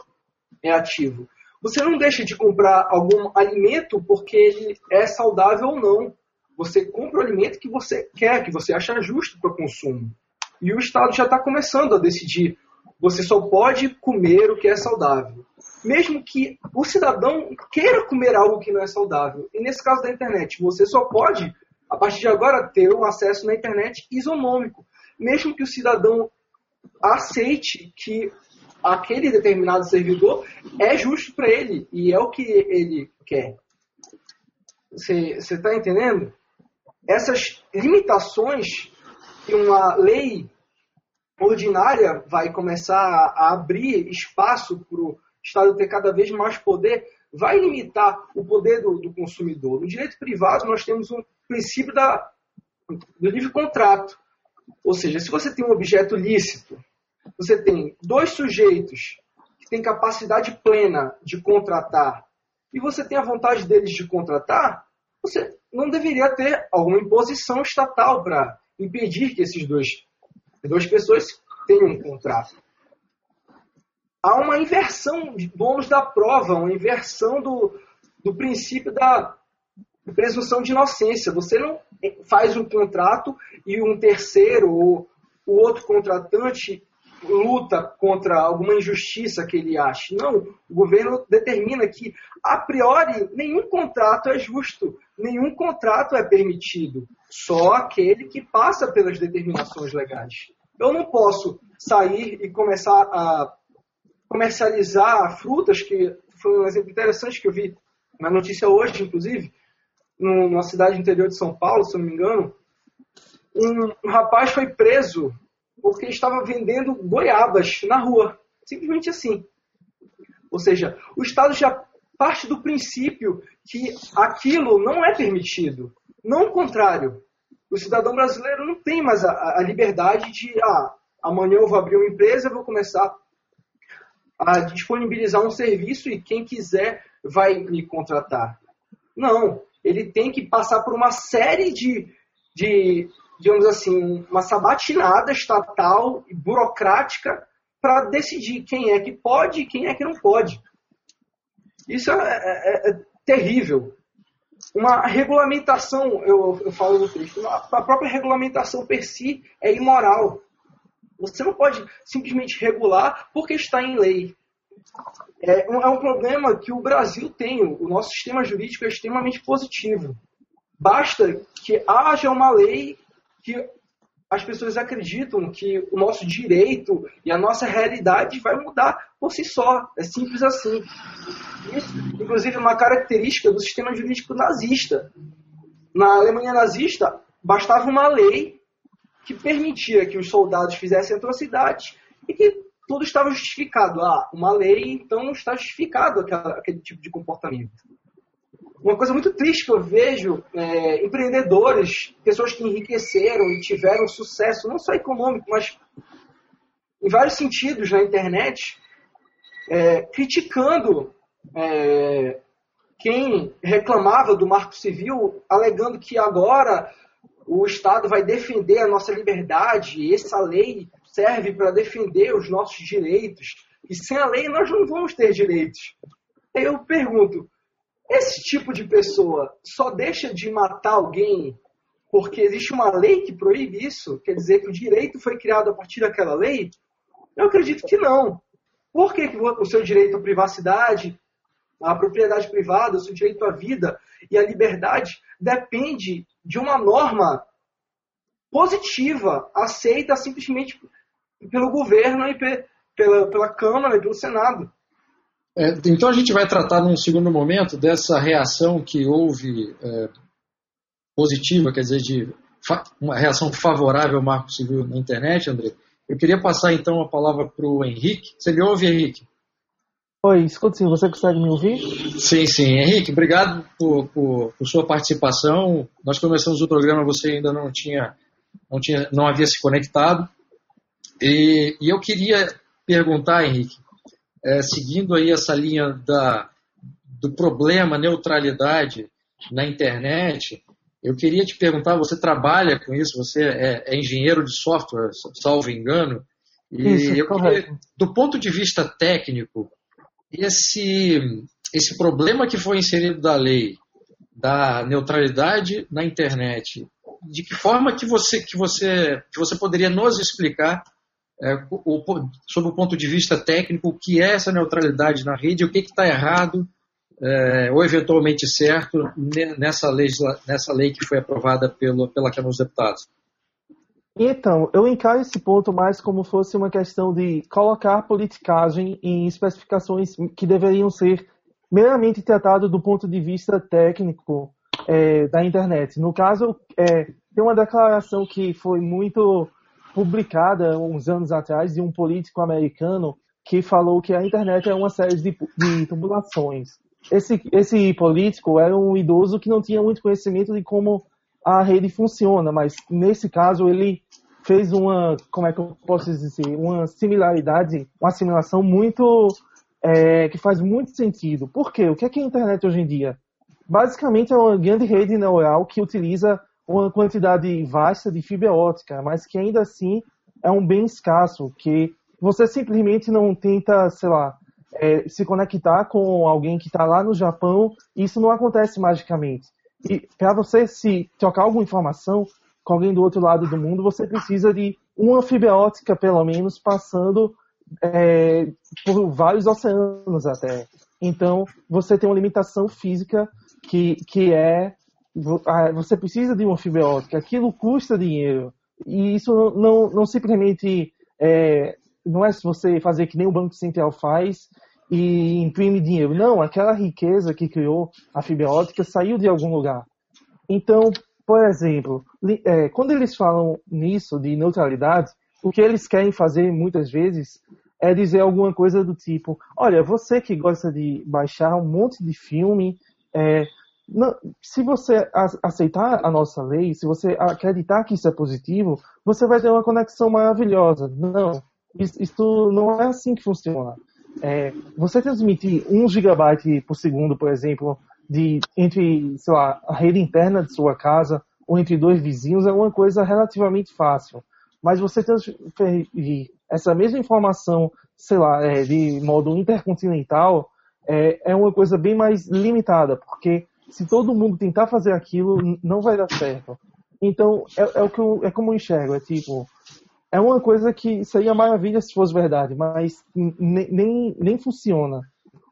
é ativo. Você não deixa de comprar algum alimento porque ele é saudável ou não. Você compra o alimento que você quer, que você acha justo para o consumo. E o Estado já está começando a decidir você só pode comer o que é saudável. Mesmo que o cidadão queira comer algo que não é saudável. E nesse caso da internet, você só pode, a partir de agora, ter um acesso na internet isonômico. Mesmo que o cidadão aceite que aquele determinado servidor é justo para ele e é o que ele quer. Você está entendendo? Essas limitações que uma lei ordinária vai começar a abrir espaço para o Estado ter cada vez mais poder, vai limitar o poder do, do consumidor. No direito privado, nós temos um princípio da, do livre contrato. Ou seja, se você tem um objeto lícito, você tem dois sujeitos que têm capacidade plena de contratar e você tem a vontade deles de contratar, você não deveria ter alguma imposição estatal para impedir que esses dois duas pessoas têm um contrato. Há uma inversão de bônus da prova, uma inversão do, do princípio da presunção de inocência. Você não faz um contrato e um terceiro ou o outro contratante luta contra alguma injustiça que ele ache. Não, o governo determina que, a priori, nenhum contrato é justo, nenhum contrato é permitido, só aquele que passa pelas determinações legais. Eu não posso sair e começar a comercializar frutas, que foi um exemplo interessante que eu vi na notícia hoje, inclusive, numa cidade interior de São Paulo, se não me engano. Um, um rapaz foi preso porque estava vendendo goiabas na rua. Simplesmente assim. Ou seja, o Estado já parte do princípio que aquilo não é permitido. Não o contrário o cidadão brasileiro não tem mais a, a liberdade de, ah, amanhã eu vou abrir uma empresa, vou começar a disponibilizar um serviço e quem quiser vai me contratar. Não, ele tem que passar por uma série de, de digamos assim, uma sabatinada estatal e burocrática para decidir quem é que pode e quem é que não pode. Isso é, é, é terrível uma regulamentação, eu, eu falo no texto, a própria regulamentação per si é imoral. Você não pode simplesmente regular porque está em lei. É um, é um problema que o Brasil tem. O nosso sistema jurídico é extremamente positivo. Basta que haja uma lei que as pessoas acreditam que o nosso direito e a nossa realidade vai mudar por si só. É simples assim. Isso, inclusive, é uma característica do sistema jurídico nazista. Na Alemanha nazista, bastava uma lei que permitia que os soldados fizessem atrocidades e que tudo estava justificado. Ah, uma lei, então está justificado aquela, aquele tipo de comportamento. Uma coisa muito triste que eu vejo é, empreendedores, pessoas que enriqueceram e tiveram sucesso, não só econômico, mas em vários sentidos na internet, é, criticando é, quem reclamava do Marco Civil, alegando que agora o Estado vai defender a nossa liberdade, e essa lei serve para defender os nossos direitos, e sem a lei nós não vamos ter direitos. Eu pergunto, esse tipo de pessoa só deixa de matar alguém porque existe uma lei que proíbe isso? Quer dizer que o direito foi criado a partir daquela lei? Eu acredito que não. Por que, o seu direito à privacidade, à propriedade privada, o seu direito à vida e à liberdade depende de uma norma positiva, aceita simplesmente pelo governo e pela, pela Câmara e pelo Senado? É, então a gente vai tratar num segundo momento dessa reação que houve é, positiva, quer dizer, de uma reação favorável ao marco civil na internet, André. Eu queria passar então a palavra para o Henrique. Você me ouve, Henrique? Oi, escuta sim, você consegue me ouvir? Sim, sim. Henrique, obrigado por, por, por, sua participação. Nós começamos o programa, você ainda não tinha, não, tinha, não havia se conectado. E, e eu queria perguntar, Henrique, é, seguindo aí essa linha da, do problema neutralidade na internet, eu queria te perguntar, você trabalha com isso, você é, é engenheiro de software, salvo engano, e isso, eu queria, do ponto de vista técnico, esse, esse problema que foi inserido da lei da neutralidade na internet, de que forma que você, que você, que você poderia nos explicar é, o, sob o ponto de vista técnico o que é essa neutralidade na rede, o que está errado é, ou eventualmente certo nessa lei, nessa lei que foi aprovada pelo, pela Câmara dos Deputados? Então, eu encaro esse ponto mais como fosse uma questão de colocar politicagem em especificações que deveriam ser meramente tratadas do ponto de vista técnico é, da internet. No caso, é, tem uma declaração que foi muito publicada uns anos atrás de um político americano que falou que a internet é uma série de, de tubulações. Esse, esse político era um idoso que não tinha muito conhecimento de como a rede funciona, mas nesse caso ele fez uma, como é que eu posso dizer, uma similaridade, uma assimilação muito, é, que faz muito sentido. Por quê? O que é, que é a internet hoje em dia? Basicamente é uma grande rede neural que utiliza uma quantidade vasta de fibra óptica, mas que ainda assim é um bem escasso, que você simplesmente não tenta, sei lá, é, se conectar com alguém que está lá no Japão, isso não acontece magicamente. E para você se trocar alguma informação com alguém do outro lado do mundo, você precisa de uma fibra óptica, pelo menos, passando é, por vários oceanos até. Então, você tem uma limitação física que, que é você precisa de uma fibra óptica, aquilo custa dinheiro. E isso não, não, não simplesmente é, não é se você fazer que nem o Banco Central faz e imprime dinheiro. Não, aquela riqueza que criou a fibra óptica saiu de algum lugar. Então, por exemplo, é, quando eles falam nisso de neutralidade, o que eles querem fazer muitas vezes é dizer alguma coisa do tipo: olha, você que gosta de baixar um monte de filme, é, não, se você aceitar a nossa lei, se você acreditar que isso é positivo, você vai ter uma conexão maravilhosa. Não, isso, isso não é assim que funciona. É, você transmitir 1 gigabyte por segundo, por exemplo, de entre, sei lá, a rede interna de sua casa ou entre dois vizinhos é uma coisa relativamente fácil. Mas você transferir essa mesma informação, sei lá, é, de modo intercontinental, é, é uma coisa bem mais limitada, porque se todo mundo tentar fazer aquilo, não vai dar certo. Então, é, é o que eu, é como eu enxergo, é tipo, é uma coisa que seria maravilha se fosse verdade, mas nem, nem funciona.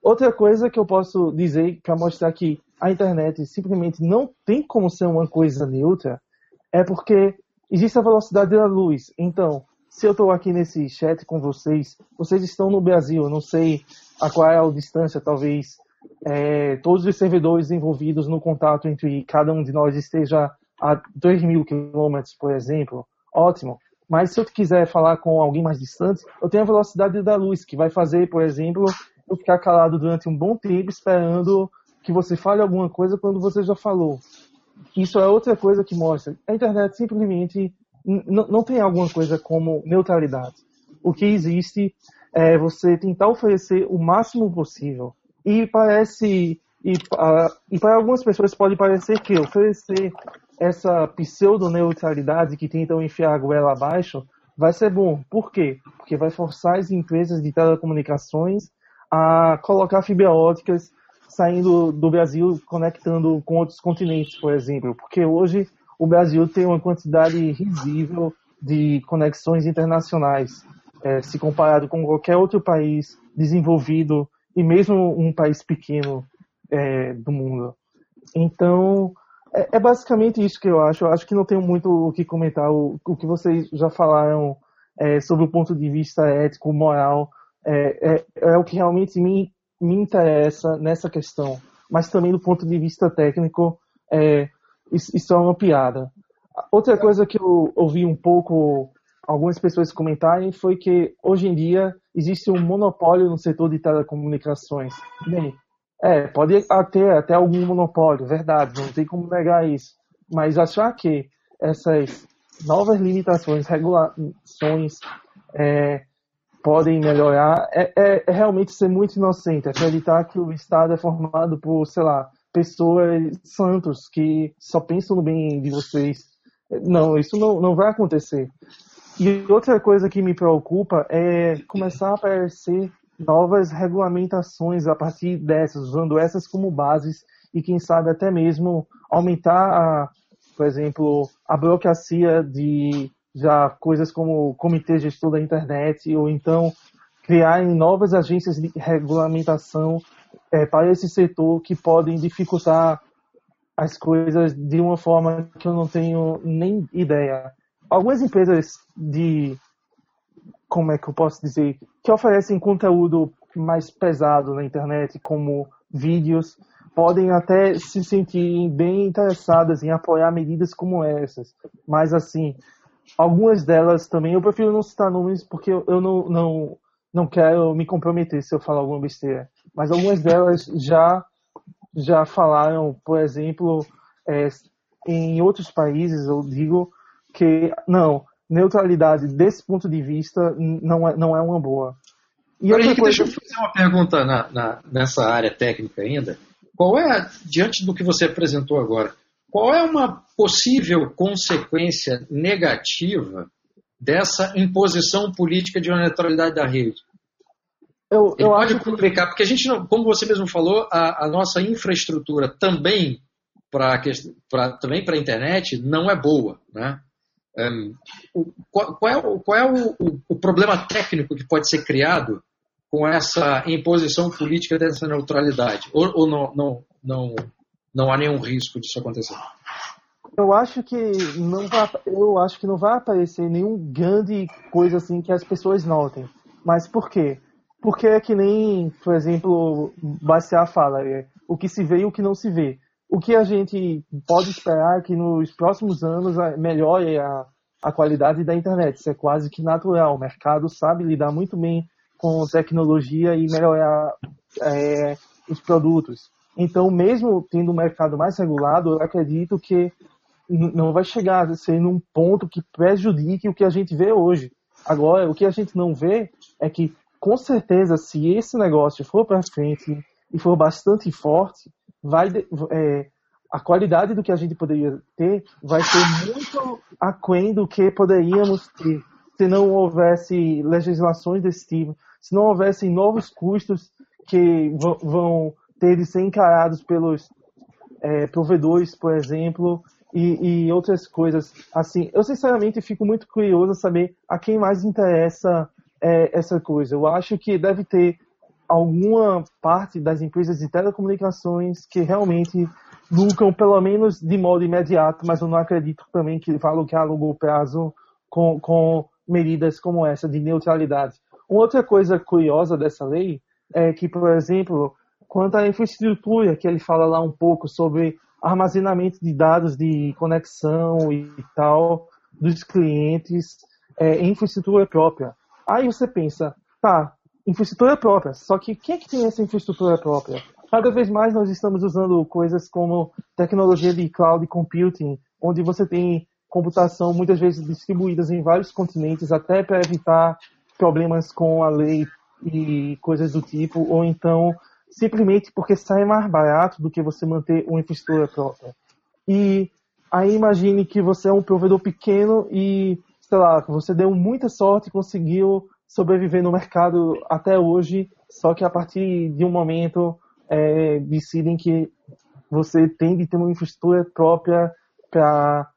Outra coisa que eu posso dizer para mostrar que a internet simplesmente não tem como ser uma coisa neutra é porque existe a velocidade da luz. Então, se eu estou aqui nesse chat com vocês, vocês estão no Brasil, não sei a qual é a distância, talvez é, todos os servidores envolvidos no contato entre cada um de nós esteja a 2 mil quilômetros, por exemplo, ótimo. Mas se eu quiser falar com alguém mais distante, eu tenho a velocidade da luz, que vai fazer, por exemplo, eu ficar calado durante um bom tempo esperando que você fale alguma coisa quando você já falou. Isso é outra coisa que mostra. A internet simplesmente não tem alguma coisa como neutralidade. O que existe é você tentar oferecer o máximo possível. E parece. E, e para algumas pessoas pode parecer que oferecer essa pseudo-neutralidade que tentam enfiar a goela abaixo vai ser bom. Por quê? Porque vai forçar as empresas de telecomunicações a colocar fibra óticas saindo do Brasil, conectando com outros continentes, por exemplo. Porque hoje o Brasil tem uma quantidade risível de conexões internacionais, é, se comparado com qualquer outro país desenvolvido e mesmo um país pequeno é, do mundo. Então, é, é, basicamente isso que eu acho. Eu acho que não tenho muito o que comentar. O, o que vocês já falaram é, sobre o ponto de vista ético, moral, é, é, é, o que realmente me, me interessa nessa questão. Mas também do ponto de vista técnico, é, isso, é uma piada. Outra coisa que eu ouvi um pouco algumas pessoas comentarem foi que hoje em dia existe um monopólio no setor de telecomunicações. Bem, é, pode ter até algum monopólio, verdade, não tem como negar isso. Mas achar que essas novas limitações, regulações é, podem melhorar é, é, é, realmente ser muito inocente. Acreditar que o Estado é formado por, sei lá, pessoas santos que só pensam no bem de vocês. Não, isso não, não vai acontecer. E outra coisa que me preocupa é começar a aparecer novas regulamentações a partir dessas, usando essas como bases e quem sabe até mesmo aumentar, a, por exemplo, a burocracia de já coisas como comitê gestor da internet ou então criar novas agências de regulamentação é, para esse setor que podem dificultar as coisas de uma forma que eu não tenho nem ideia. Algumas empresas de como é que eu posso dizer, que oferecem conteúdo mais pesado na internet, como vídeos, podem até se sentir bem interessadas em apoiar medidas como essas. Mas, assim, algumas delas também, eu prefiro não citar nomes porque eu não, não, não quero me comprometer se eu falar alguma besteira. Mas algumas delas já, já falaram, por exemplo, é, em outros países, eu digo que, não, neutralidade desse ponto de vista não é, não é uma boa. E Agora, Henrique, coisa... deixa eu fazer uma pergunta na, na, nessa área técnica ainda. Qual é, diante do que você apresentou agora, qual é uma possível consequência negativa dessa imposição política de uma neutralidade da rede? Eu, eu pode acho complicar, porque a gente, não, como você mesmo falou, a, a nossa infraestrutura também para também para a internet não é boa, né? Um, qual, qual, é, qual é o, o, o, problema técnico que pode ser criado com essa imposição política dessa neutralidade? Ou, ou não, não, não, não há nenhum risco disso acontecer? Eu acho que não vai, eu acho que não vai aparecer nenhum grande coisa assim que as pessoas notem. Mas por quê? Porque é que nem, por exemplo, Bastiat fala, é, o que se vê e o que não se vê o que a gente pode esperar é que nos próximos anos melhore a, a qualidade da internet. Isso é quase que natural. O mercado sabe lidar muito bem com tecnologia e melhorar é, os produtos. Então, mesmo tendo um mercado mais regulado, eu acredito que não vai chegar a ser num ponto que prejudique o que a gente vê hoje. Agora, o que a gente não vê é que, com certeza, se esse negócio for para frente e for bastante forte, vai é, a qualidade do que a gente poderia ter vai ser muito aquém do que poderíamos ter se não houvesse legislações desse tipo, se não houvesse novos custos que vão ter de ser encarados pelos é, provedores, por exemplo, e, e, outras coisas. Assim, eu sinceramente fico muito curioso saber a quem mais interessa é, essa coisa. Eu acho que deve ter alguma parte das empresas de telecomunicações que realmente lucram, pelo menos de modo imediato, mas eu não acredito também que vá lucrar a longo prazo com, com medidas como essa de neutralidade. Uma outra coisa curiosa dessa lei é que, por exemplo, quanto à infraestrutura, que ele fala lá um pouco sobre armazenamento de dados de conexão e tal dos clientes, é, infraestrutura própria. Aí você pensa, tá, infraestrutura própria, só que quem é que tem essa infraestrutura própria? Cada vez mais nós estamos usando coisas como tecnologia de cloud computing, onde você tem computação muitas vezes distribuídas em vários continentes, até para evitar problemas com a lei e coisas do tipo, ou então simplesmente porque sai mais barato do que você manter uma infraestrutura própria. E aí imagine que você é um provedor pequeno e, sei lá, você deu muita sorte e conseguiu sobreviver no mercado até hoje, só que a partir de um momento é, decidem que você tem de ter uma infraestrutura própria para,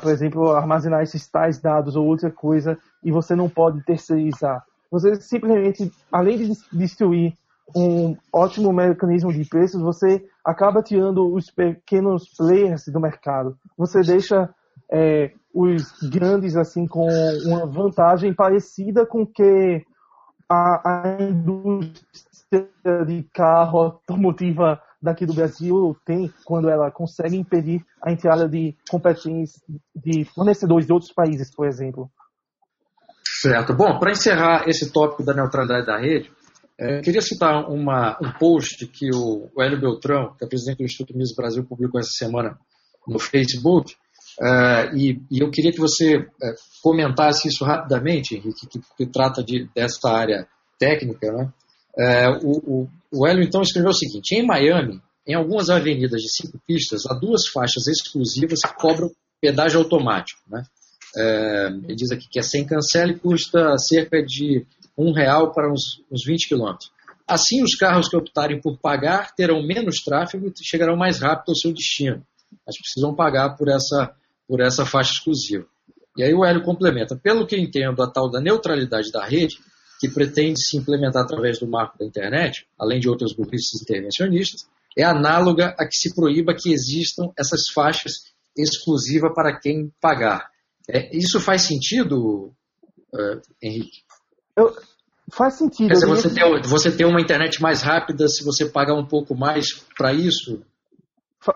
por exemplo, armazenar esses tais dados ou outra coisa e você não pode terceirizar. Você simplesmente, além de destruir um ótimo mecanismo de preços, você acaba tirando os pequenos players do mercado. Você deixa é, os grandes assim com uma vantagem parecida com que a, a indústria de carro automotiva daqui do Brasil tem quando ela consegue impedir a entrada de competentes de fornecedores de outros países, por exemplo. Certo. Bom, para encerrar esse tópico da neutralidade da rede, é, queria citar uma, um post que o, Hélio Beltrão, que é presidente do Instituto Mises Brasil, publicou essa semana no Facebook. É, e, e, eu queria que você é, comentasse isso rapidamente, Henrique, que, que trata de, dessa área técnica. Né? O, o, o Hélio então escreveu o seguinte: em Miami, em algumas avenidas de cinco pistas, há duas faixas exclusivas que cobram pedágio automático. Né? Ele diz aqui que é sem cancela e custa cerca de um real para uns, uns 20 quilômetros. Assim, os carros que optarem por pagar terão menos tráfego e chegarão mais rápido ao seu destino. Mas precisam pagar por essa, por essa faixa exclusiva. E aí o Hélio complementa. Pelo que entendo, a tal da neutralidade da rede, que pretende se implementar através do marco da internet, além de outras burrices intervencionistas, é análoga a que se proíba que existam essas faixas exclusivas para quem pagar. É, isso faz sentido, uh, Henrique? Eu, faz sentido. Quer dizer, você, ter, você ter uma internet mais rápida se você pagar um pouco mais para isso?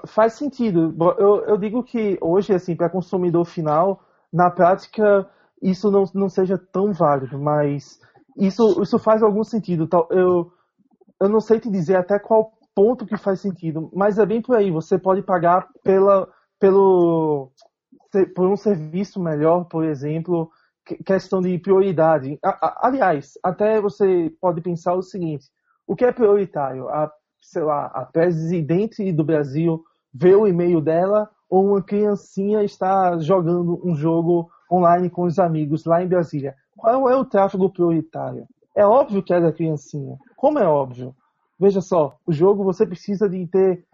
Faz sentido. Eu, eu digo que hoje, assim, para consumidor final, na prática, isso não, não seja tão válido, mas isso, isso faz algum sentido. Eu, eu não sei te dizer até qual ponto que faz sentido, mas é bem por aí. Você pode pagar pela, pelo, por um serviço melhor, por exemplo, questão de prioridade. Aliás, até você pode pensar o seguinte: o que é prioritário? A, sei lá, a presidente do Brasil vê o e-mail dela ou uma criancinha está jogando um jogo online com os amigos lá em Brasília? Qual é o tráfego prioritário? É óbvio que é da criancinha. Como é óbvio? Veja só, o jogo você precisa de ter,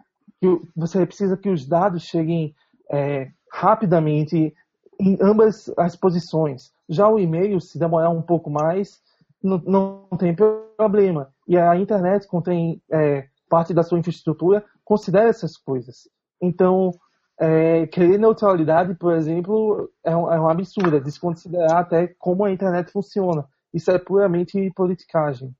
você precisa que os dados cheguem é, rapidamente em ambas as posições. Já o e-mail, se demorar um pouco mais, não, não tem problema. E a internet contém é, parte da sua infraestrutura, considera essas coisas. Então, é, querer neutralidade, por exemplo, é um, é um absurdo, é desconsiderar até como a internet funciona. Isso é puramente politicagem.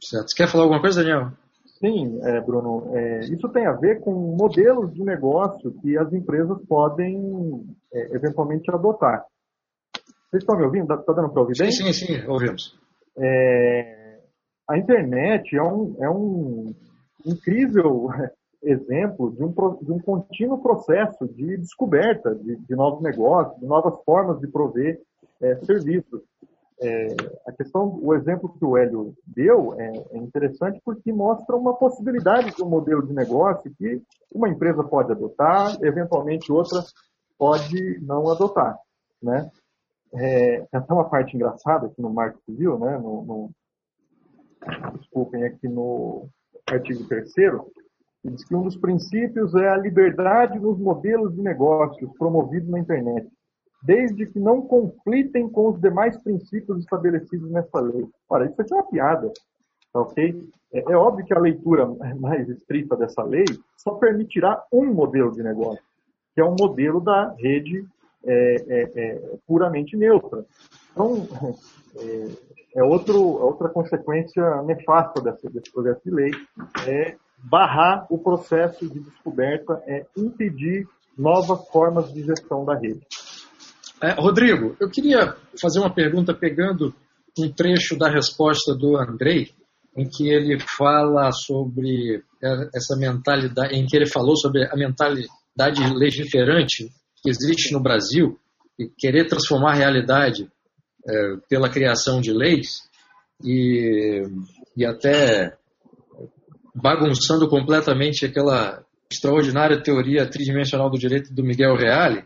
Certo. Você quer falar alguma coisa, Daniel? Sim, é, Bruno. É, isso tem a ver com modelos de negócio que as empresas podem é, eventualmente adotar. Vocês estão me ouvindo? Está dando para ouvir bem? Sim, sim, sim, ouvimos. É, a internet é um, é um incrível exemplo de um, de um contínuo processo de descoberta de, de novos negócios, de novas formas de prover é, serviços. É, a questão, o exemplo que o Hélio deu é, é, interessante porque mostra uma possibilidade de um modelo de negócio que uma empresa pode adotar, eventualmente outra pode não adotar, né? É, tem até uma parte engraçada aqui no Marco Civil, né? No, no, desculpem, aqui no artigo 3 diz que um dos princípios é a liberdade nos modelos de negócios promovidos na internet desde que não conflitem com os demais princípios estabelecidos nessa lei. Ora, isso aqui é uma piada, tá ok? É, é óbvio que a leitura mais estrita dessa lei só permitirá um modelo de negócio, que é um modelo da rede é, é, é puramente neutra. Então, é, é, outro, é outra consequência nefasta desse, desse projeto de lei, é barrar o processo de descoberta, é impedir novas formas de gestão da rede. É, Rodrigo, eu queria fazer uma pergunta pegando um trecho da resposta do Andrei, em que ele fala sobre essa mentalidade, em que ele falou sobre a mentalidade legiferante que existe no Brasil e querer transformar a realidade é, pela criação de leis e, e até bagunçando completamente aquela extraordinária teoria tridimensional do direito do Miguel Reale.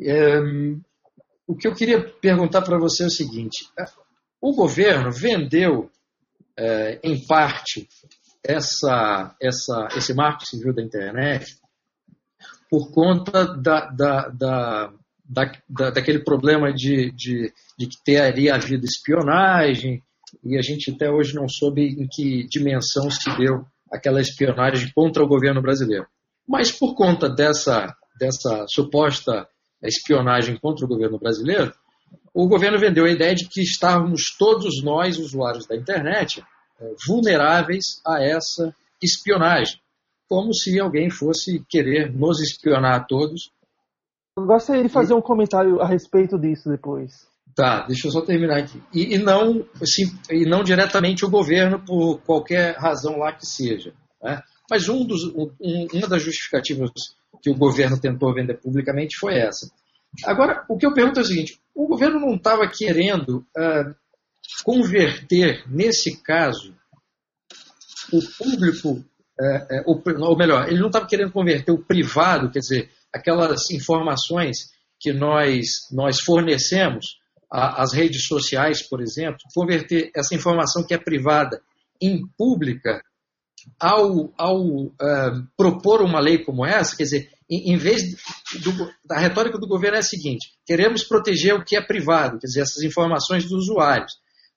É, o que eu queria perguntar para você é o seguinte: o governo vendeu, é, em parte, essa, essa, esse marco civil da internet por conta da, da, da, da, daquele problema de, de, de que teria havido espionagem, e a gente até hoje não soube em que dimensão se deu aquela espionagem contra o governo brasileiro. Mas por conta dessa, dessa suposta espionagem contra o governo brasileiro, o governo vendeu a ideia de que estávamos todos nós, usuários da internet, eh, vulneráveis a essa espionagem, como se alguém fosse querer nos espionar a todos. Eu gostaria de fazer um comentário a respeito disso depois. Tá, deixa eu só terminar aqui. E, e não, assim, e não diretamente o governo por qualquer razão lá que seja. Né? Mas um dos, um, uma das justificativas que o governo tentou vender publicamente foi essa. Agora, o que eu pergunto é o seguinte: o governo não estava querendo uh, converter, nesse caso, o público, uh, uh, ou melhor, ele não estava querendo converter o privado, quer dizer, aquelas informações que nós, nós fornecemos as redes sociais, por exemplo, converter essa informação que é privada em pública, ao, ao uh, propor uma lei como essa, quer dizer, em, em vez do, da retórica do governo é a seguinte: queremos proteger o que é privado, quer dizer, essas informações dos usuários.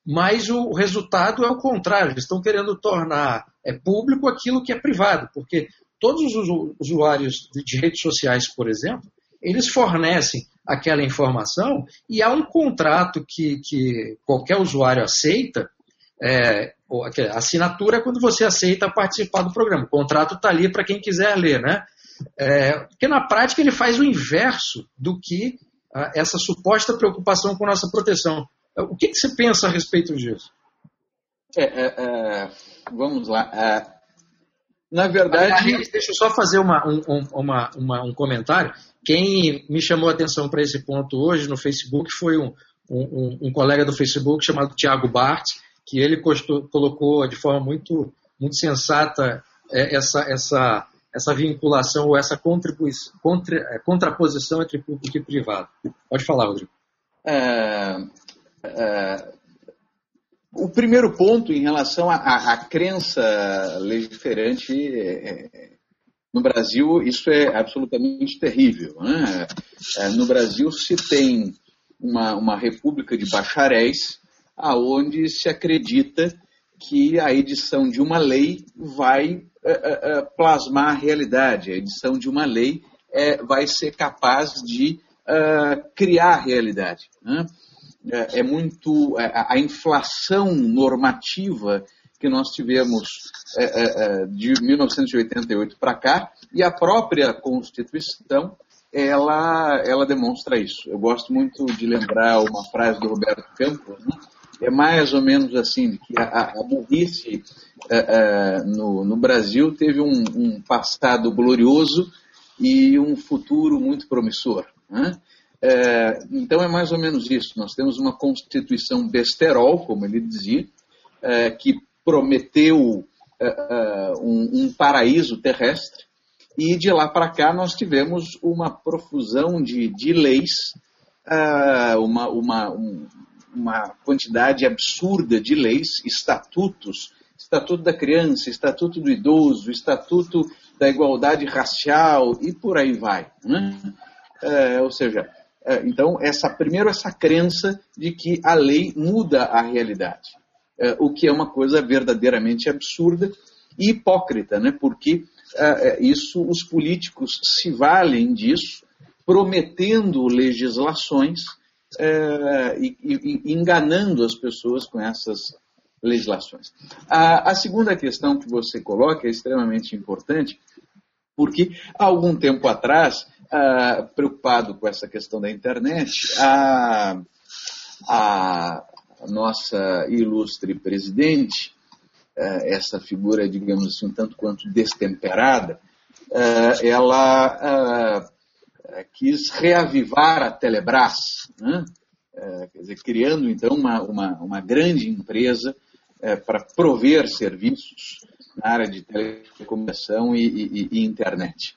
Mas o resultado é o contrário, eles estão querendo tornar é, público aquilo que é privado, porque todos os usuários de redes sociais, por exemplo, eles fornecem aquela informação e há um contrato que, que qualquer usuário aceita. É, a assinatura é quando você aceita participar do programa. O contrato está ali para quem quiser ler, né? É, porque na prática ele faz o inverso do que ah, essa suposta preocupação com nossa proteção. O que, que você pensa a respeito disso? É, é, é vamos lá. É, na verdade. Aliás, deixa eu só fazer uma, um, uma, uma, um comentário. Quem me chamou a atenção para esse ponto hoje no Facebook foi um, um, um colega do Facebook chamado Tiago Bart, que ele costou, colocou de forma muito, muito sensata é, essa, essa, essa vinculação ou essa contra, é, contraposição entre público e privado. Pode falar, Rodrigo. É, é, o primeiro ponto em relação à crença legiferante é, no Brasil, isso é absolutamente terrível. Né? É, no Brasil se tem uma, uma república de bacharéis, aonde se acredita que a edição de uma lei vai é, é, é plasmar a realidade, a edição de uma lei é, vai ser capaz de é, criar a realidade. Né? É, muito a inflação normativa que nós tivemos é, é, é de 1988 para cá, e a própria Constituição ela, ela demonstra isso. Eu gosto muito de lembrar uma frase do Roberto Campos, né? é mais ou menos assim, que a, a burrice é, é, no, no, Brasil teve um, um, passado glorioso e um futuro muito promissor. Né? É, então é mais ou menos isso. Nós temos uma constituição besterol, como ele dizia, é, que prometeu uh, uh, um, um, paraíso terrestre, e de lá para cá nós tivemos uma profusão de, de leis, uh, uma, uma, um, uma quantidade absurda de leis, estatutos, Estatuto da Criança, Estatuto do Idoso, Estatuto da Igualdade Racial e por aí vai. Né? ou seja, então, essa, primeiro essa crença de que a lei muda a realidade. É, o que é uma coisa verdadeiramente absurda e hipócrita, né? porque é, é, isso os políticos se valem disso prometendo legislações é, e, e, enganando as pessoas com essas legislações. A, a, segunda questão que você coloca é extremamente importante, porque há algum tempo atrás, ah, preocupado com essa questão da internet, a, a nossa ilustre presidente, eh, essa figura, digamos assim, um tanto quanto destemperada, eh, ela eh, quis reavivar a Telebrás, né? quer dizer, criando então uma, uma, uma grande empresa para prover serviços na área de telecomunicação e, e, e internet.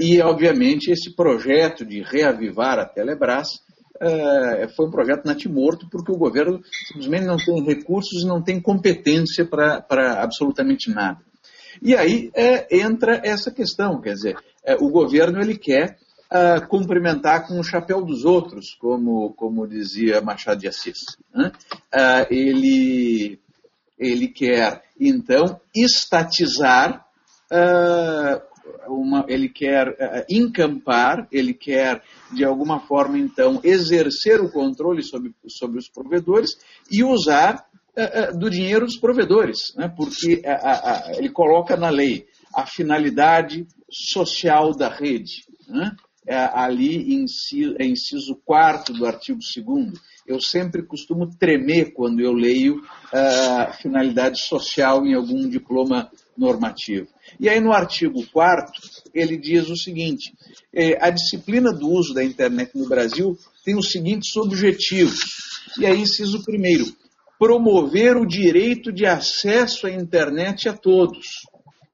E, obviamente, esse projeto de reavivar a Telebrás é, foi um projeto natimorto porque o governo simplesmente não tem recursos e não tem competência para absolutamente nada. E aí é, entra essa questão, quer dizer, é, o governo ele quer uh, cumprimentar com o chapéu dos outros, como, como dizia Machado de Assis. Né? Ele, ele quer, então, estatizar uma, ele quer uh, encampar, ele quer, de alguma forma, então, exercer o controle sobre, sobre os provedores e usar uh, uh, do dinheiro dos provedores, né? porque ele coloca na lei a finalidade social da rede. Né? É, ali, inciso, é inciso 4 do artigo 2 eu sempre costumo tremer quando eu leio a finalidade social em algum diploma normativo. E aí no artigo 4 ele diz o seguinte, é, a disciplina do uso da internet no Brasil tem os seguintes objetivos. E aí inciso primeiro, promover o direito de acesso à internet a todos.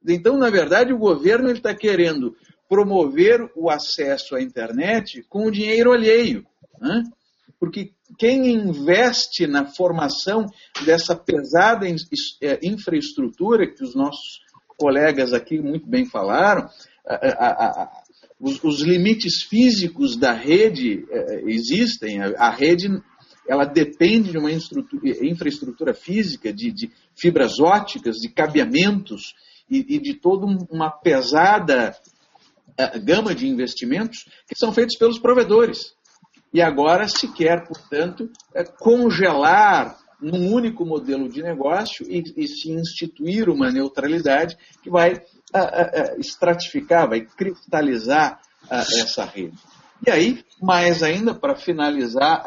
Então, na verdade, o governo está querendo promover o acesso à internet com o dinheiro alheio. Né? Porque quem investe na formação dessa pesada é, infraestrutura que os nossos colegas aqui muito bem falaram, a, a, a, os, os, limites físicos da rede é, existem. A, rede ela depende de uma infraestrutura física, de, de fibras óticas, de cabeamentos e, e de toda uma pesada é, gama de investimentos que são feitos pelos provedores. E agora se quer, portanto, é, congelar num único modelo de negócio e, e se instituir uma neutralidade que vai a, a, a estratificar, vai cristalizar essa rede. E aí, mais ainda, para finalizar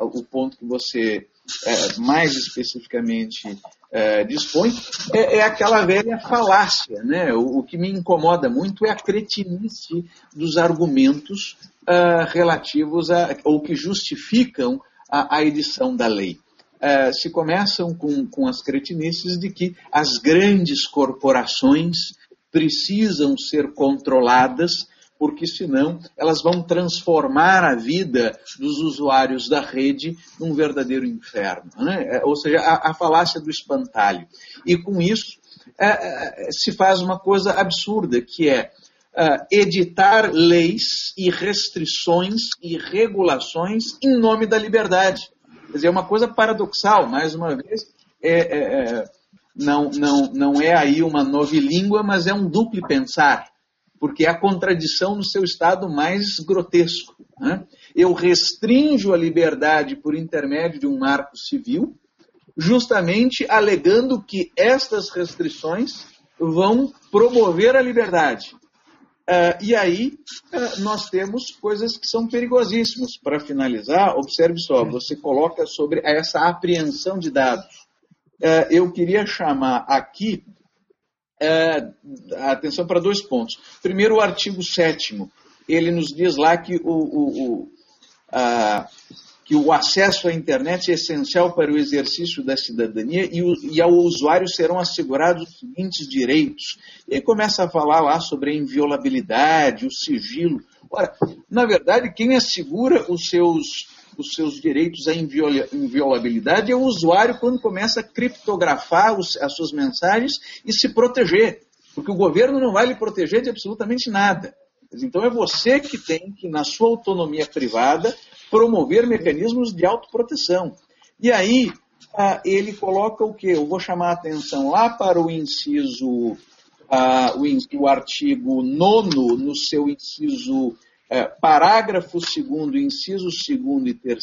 o ponto que você é, mais especificamente é, dispõe, é, é, aquela velha falácia. Né? O, o, que me incomoda muito é a cretinice dos argumentos uh, relativos a, ou que justificam a, a edição da lei. Uh, se começam com, com as cretinices de que as grandes corporações precisam ser controladas porque senão elas vão transformar a vida dos usuários da rede num verdadeiro inferno. Né? É, ou seja, a, a, falácia do espantalho. E com isso é, é se faz uma coisa absurda, que é uh, editar leis e restrições e regulações em nome da liberdade. Quer dizer, é uma coisa paradoxal, mais uma vez, é, é, é não, não, não é aí uma novilíngua, mas é um duplo pensar, porque é a contradição no seu estado mais grotesco. Né? Eu restringo a liberdade por intermédio de um marco civil, justamente alegando que estas restrições vão promover a liberdade. Uh, e aí uh, nós temos coisas que são perigosíssimas. Para finalizar, observe só, você coloca sobre essa apreensão de dados. Uh, eu queria chamar aqui a atenção para dois pontos. Primeiro, o artigo 7 ele nos diz lá que o, o, o que o acesso à internet é essencial para o exercício da cidadania e, o, e ao usuário serão assegurados os seguintes direitos. E começa a falar lá sobre a inviolabilidade, o sigilo. Ora, na verdade, quem assegura os seus, os seus direitos à inviolabilidade é o usuário quando começa a criptografar os, as suas mensagens e se proteger. Porque o governo não vai lhe proteger de absolutamente nada. Então é você que tem que, na sua autonomia privada, promover mecanismos de autoproteção. E aí ele coloca o que? Eu vou chamar a atenção lá para o inciso, o, artigo 9, no seu inciso parágrafo 2, inciso 2 e 3,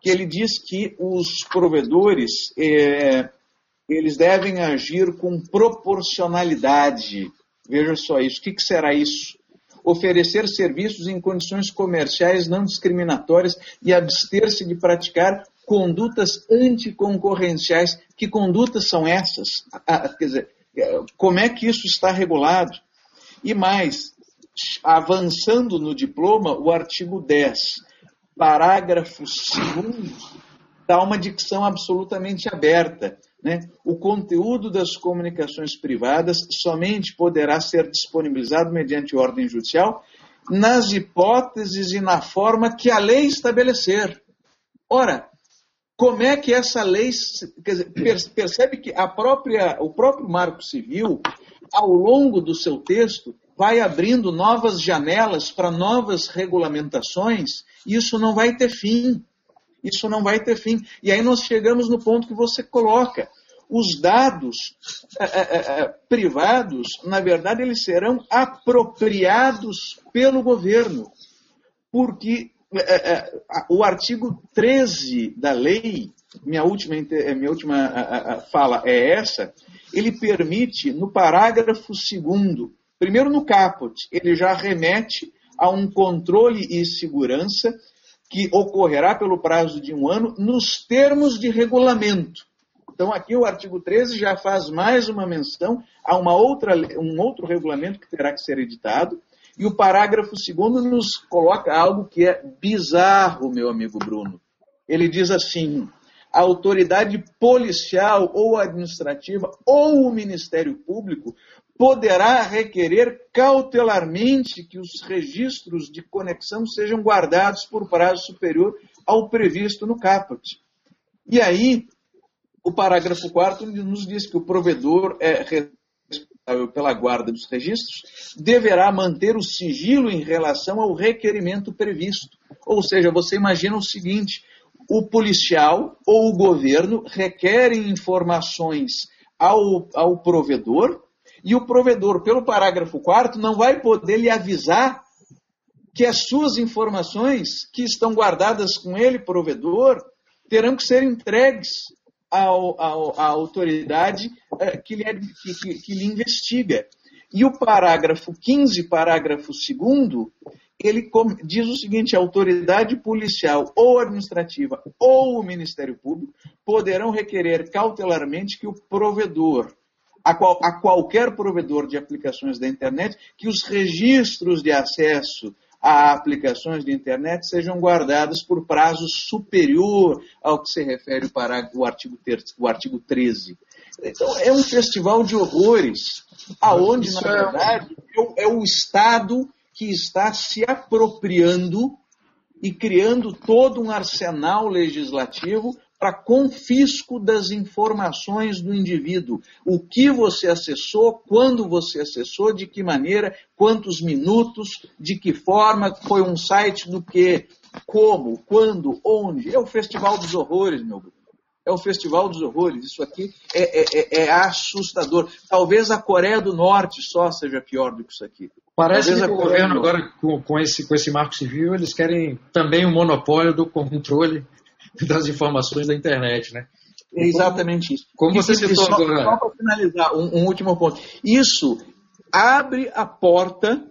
que ele diz que os provedores é, eles devem agir com proporcionalidade. Veja só isso. O que, que será isso? Oferecer serviços em condições comerciais não discriminatórias e abster-se de praticar condutas anticoncorrenciais. Que condutas são essas? Ah, quer dizer, como é que isso está regulado? E mais, avançando no diploma, o artigo 10, parágrafo 2, dá uma dicção absolutamente aberta. Né? O conteúdo das comunicações privadas somente poderá ser disponibilizado mediante ordem judicial nas hipóteses e na forma que a lei estabelecer. Ora, como é que essa lei dizer, percebe que a própria, o próprio Marco Civil, ao longo do seu texto, vai abrindo novas janelas para novas regulamentações, e isso não vai ter fim. Isso não vai ter fim. E aí nós chegamos no ponto que você coloca. Os dados é, é, é, privados, na verdade, eles serão apropriados pelo governo, porque é, é, o artigo 13 da lei, minha última, minha última fala é essa, ele permite, no parágrafo 2, primeiro no caput, ele já remete a um controle e segurança que ocorrerá pelo prazo de um ano nos termos de regulamento. Então, aqui o artigo 13 já faz mais uma menção a uma outra, um outro regulamento que terá que ser editado, e o parágrafo segundo nos coloca algo que é bizarro, meu amigo Bruno. Ele diz assim: a autoridade policial ou administrativa ou o Ministério Público poderá requerer cautelarmente que os registros de conexão sejam guardados por prazo superior ao previsto no caput. E aí, o parágrafo 4 nos diz que o provedor é pela guarda dos registros, deverá manter o sigilo em relação ao requerimento previsto. Ou seja, você imagina o seguinte: o policial ou o governo requerem informações ao, ao provedor, e o provedor, pelo parágrafo 4, não vai poder lhe avisar que as suas informações que estão guardadas com ele, provedor, terão que ser entregues ao, ao, à autoridade é, que, lhe, que, que, lhe investiga. E o parágrafo 15, parágrafo 2, ele diz o seguinte: a autoridade policial ou administrativa ou o Ministério Público poderão requerer cautelarmente que o provedor, a, qual, a qualquer provedor de aplicações da internet, que os registros de acesso a aplicações de internet sejam guardadas por prazo superior ao que se refere o, o, artigo, ter, o artigo 13. Então, é um festival de horrores, aonde, na é verdade, é o Estado que está se apropriando e criando todo um arsenal legislativo para confisco das informações do indivíduo. O que você acessou, quando você acessou, de que maneira, quantos minutos, de que forma, foi um site do que, como, quando, onde. É o Festival dos Horrores, meu Bruno. É o Festival dos Horrores. Isso aqui é, é, é, é assustador. Talvez a Coreia do Norte só seja pior do que isso aqui. Parece que o governo agora, com, com, esse, com esse marco civil, eles querem também o um monopólio do controle das informações da internet, né? É exatamente isso. Como você citou só, agora. Só para finalizar, um, um, último ponto. Isso abre a porta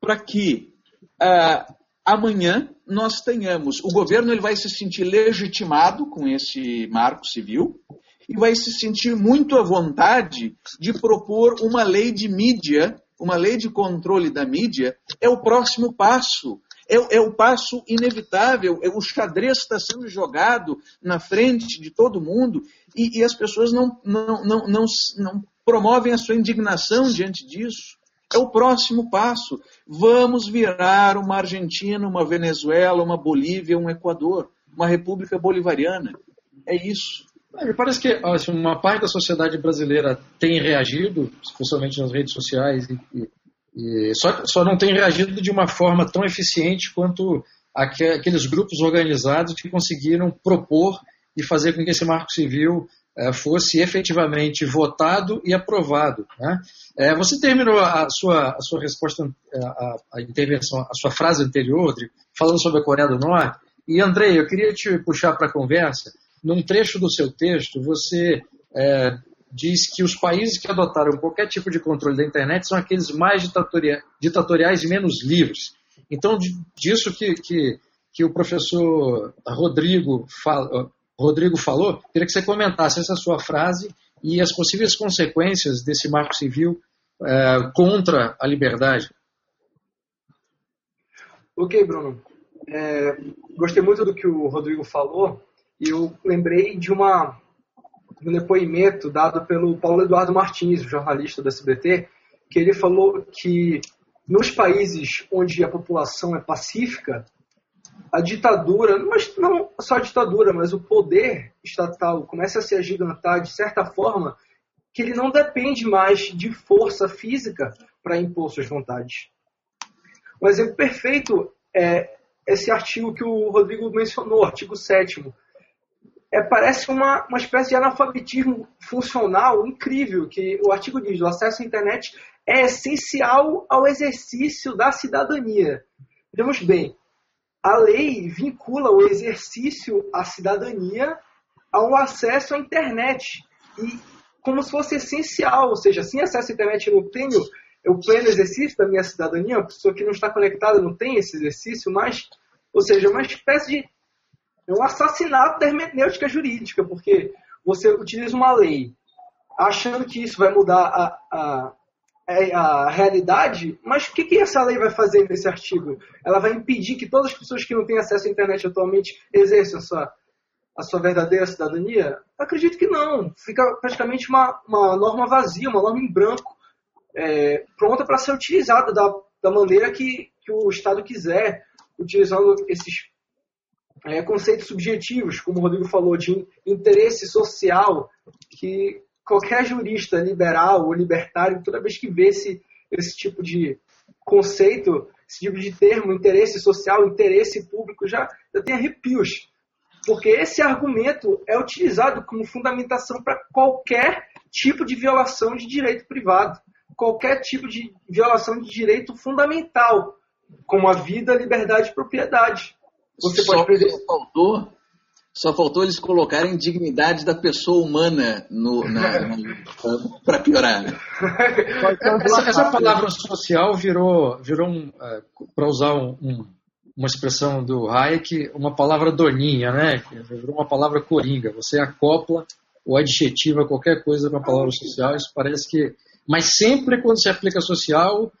para que uh, amanhã nós tenhamos. O governo ele vai se sentir legitimado com esse marco civil e vai se sentir muito à vontade de propor uma lei de mídia, uma lei de controle da mídia. É o próximo passo é, é o passo inevitável, é, o xadrez está sendo jogado na frente de todo mundo e, e as pessoas não, não, não, não, não promovem a sua indignação diante disso. É o próximo passo. Vamos virar uma Argentina, uma Venezuela, uma Bolívia, um Equador, uma república bolivariana. É isso. Me parece que assim, uma parte da sociedade brasileira tem reagido, especialmente nas redes sociais e, e e só, só não tem reagido de uma forma tão eficiente quanto aqueles grupos organizados que conseguiram propor e fazer com que esse marco civil é, fosse efetivamente votado e aprovado. Né? É, você terminou a sua, a sua resposta, a, a, intervenção, a sua frase anterior, falando sobre a Coreia do Norte. E, Andrei, eu queria te puxar para a conversa. Num trecho do seu texto, você é, diz que os países que adotaram qualquer tipo de controle da internet são aqueles mais ditatoriais, ditatoriais e menos livres. Então, disso que, que, que o professor Rodrigo, fala, Rodrigo falou, queria que você comentasse essa sua frase e as possíveis consequências desse marco civil é, contra a liberdade. Ok, Bruno. É, gostei muito do que o Rodrigo falou e eu lembrei de uma um depoimento dado pelo Paulo Eduardo Martins, jornalista do SBT, que ele falou que nos países onde a população é pacífica, a ditadura, mas não só a ditadura, mas o poder estatal começa a se agigantar de certa forma que ele não depende mais de força física para impor suas vontades. Um exemplo perfeito é esse artigo que o Rodrigo mencionou, artigo 7 é, parece uma, uma espécie de analfabetismo funcional incrível, que o artigo diz, o acesso à internet é essencial ao exercício da cidadania. Vejamos bem, a lei vincula o exercício à cidadania ao acesso à internet. E como se fosse essencial, ou seja, sem acesso à internet eu não tenho o pleno exercício da minha cidadania, a pessoa que não está conectada não tem esse exercício, mas, ou seja, uma espécie de é um assassinato da hermenêutica jurídica, porque você utiliza uma lei achando que isso vai mudar a, a, a realidade, mas o que, que essa lei vai fazer nesse artigo? Ela vai impedir que todas as pessoas que não têm acesso à internet atualmente exerçam a sua, a sua verdadeira cidadania? Acredito que não. Fica praticamente uma, uma norma vazia, uma norma em branco, é, pronta para ser utilizada da, da maneira que, que o Estado quiser, utilizando esses é, conceitos subjetivos, como o Rodrigo falou, de interesse social, que qualquer jurista liberal ou libertário, toda vez que vê esse, esse tipo de conceito, esse tipo de termo, interesse social, interesse público, já, já tem arrepios. Porque esse argumento é utilizado como fundamentação para qualquer tipo de violação de direito privado, qualquer tipo de violação de direito fundamental, como a vida, liberdade e propriedade. Você só, pode Só faltou, só faltou eles colocarem dignidade da pessoa humana no, para piorar. essa, essa, palavra social virou, virou um, é, para usar um, um, uma expressão do Hayek, uma palavra doninha, né? Virou uma palavra coringa. Você acopla ou adjetiva qualquer coisa com a palavra social, isso parece que. Mas sempre quando se aplica social,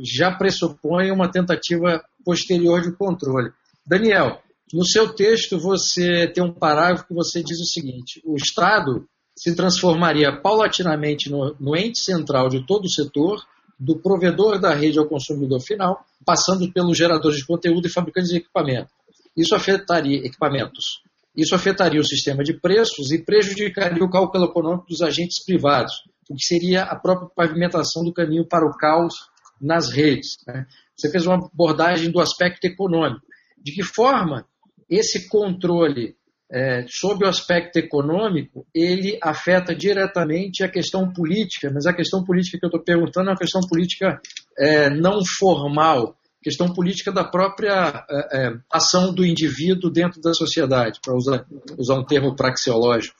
já pressupõe uma tentativa posterior de controle. Daniel, no seu texto você tem um parágrafo que você diz o seguinte: o Estado se transformaria paulatinamente no, no ente central de todo o setor, do provedor da rede ao consumidor final, passando pelos geradores de conteúdo e fabricantes de equipamento. Isso afetaria equipamentos. Isso afetaria o sistema de preços e prejudicaria o cálculo econômico dos agentes privados, o que seria a própria pavimentação do caminho para o caos nas redes. Né? Você fez uma abordagem do aspecto econômico. De que forma esse controle é, sob o aspecto econômico, ele afeta diretamente a questão política, mas a questão política que eu estou perguntando é uma questão política é, não formal, questão política da própria é, é ação do indivíduo dentro da sociedade, para usar, usar um termo praxeológico.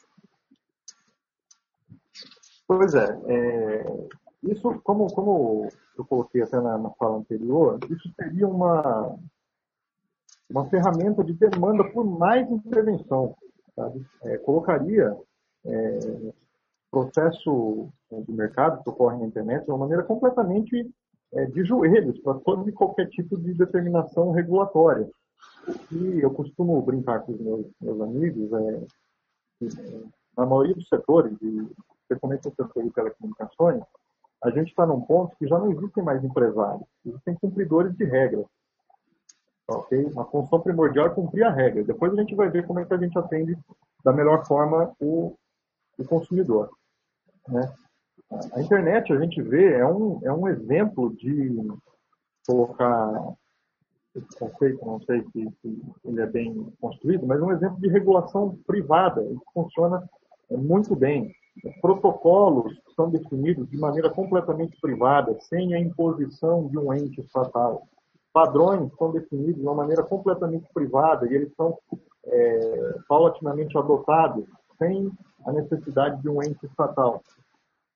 Pois é, é, isso, como, como eu coloquei até na, na fala anterior, isso seria uma, uma ferramenta de demanda por mais intervenção. Sabe? É, colocaria é, processo é, de mercado que ocorre na internet de uma maneira completamente é, de joelhos para todo e qualquer tipo de determinação regulatória. E eu costumo brincar com os meus, meus amigos, é, que, é, na maioria dos setores, especialmente no setor de telecomunicações, a gente está num ponto que já não existem mais empresários, existem cumpridores de regras. Ok? A função primordial é cumprir a regra. Depois a gente vai ver como é que a gente atende da melhor forma o, o consumidor. Né? A internet, a gente vê, é um, é um exemplo de colocar esse conceito, não sei se, se ele é bem construído, mas é um exemplo de regulação privada, que funciona muito bem. Protocolos são definidos de maneira completamente privada, sem a imposição de um ente estatal. Padrões são definidos de uma maneira completamente privada e eles são é, paulatinamente adotados, sem a necessidade de um ente estatal.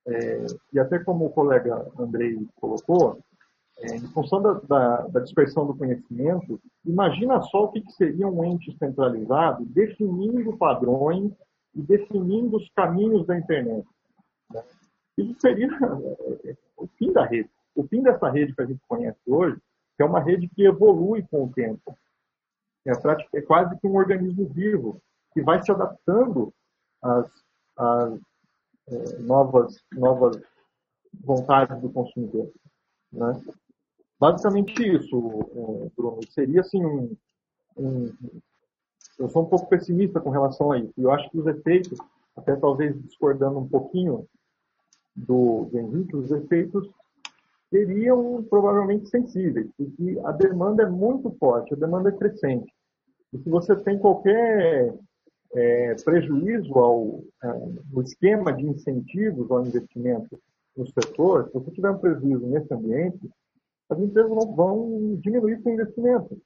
É, e até como o colega Andrei colocou, é, em função da, da, da, dispersão do conhecimento, imagina só o que, que seria um ente centralizado definindo padrões e definindo os caminhos da internet. Né? Isso seria é, o fim da rede. O fim dessa rede que a gente conhece hoje, que é uma rede que evolui com o tempo. É, é quase que um organismo vivo, que vai se adaptando às, às é, novas, novas vontades do consumidor. Né? Basicamente isso, é, Bruno. Seria assim um, um, eu sou um pouco pessimista com relação a isso. Eu acho que os efeitos, até talvez discordando um pouquinho do, do Henrique, os efeitos seriam provavelmente sensíveis, porque a demanda é muito forte, a demanda é crescente. E se você tem qualquer é, prejuízo ao, é, no esquema de incentivos ao investimento no setor, se você tiver um prejuízo nesse ambiente, as empresas vão diminuir seu investimento.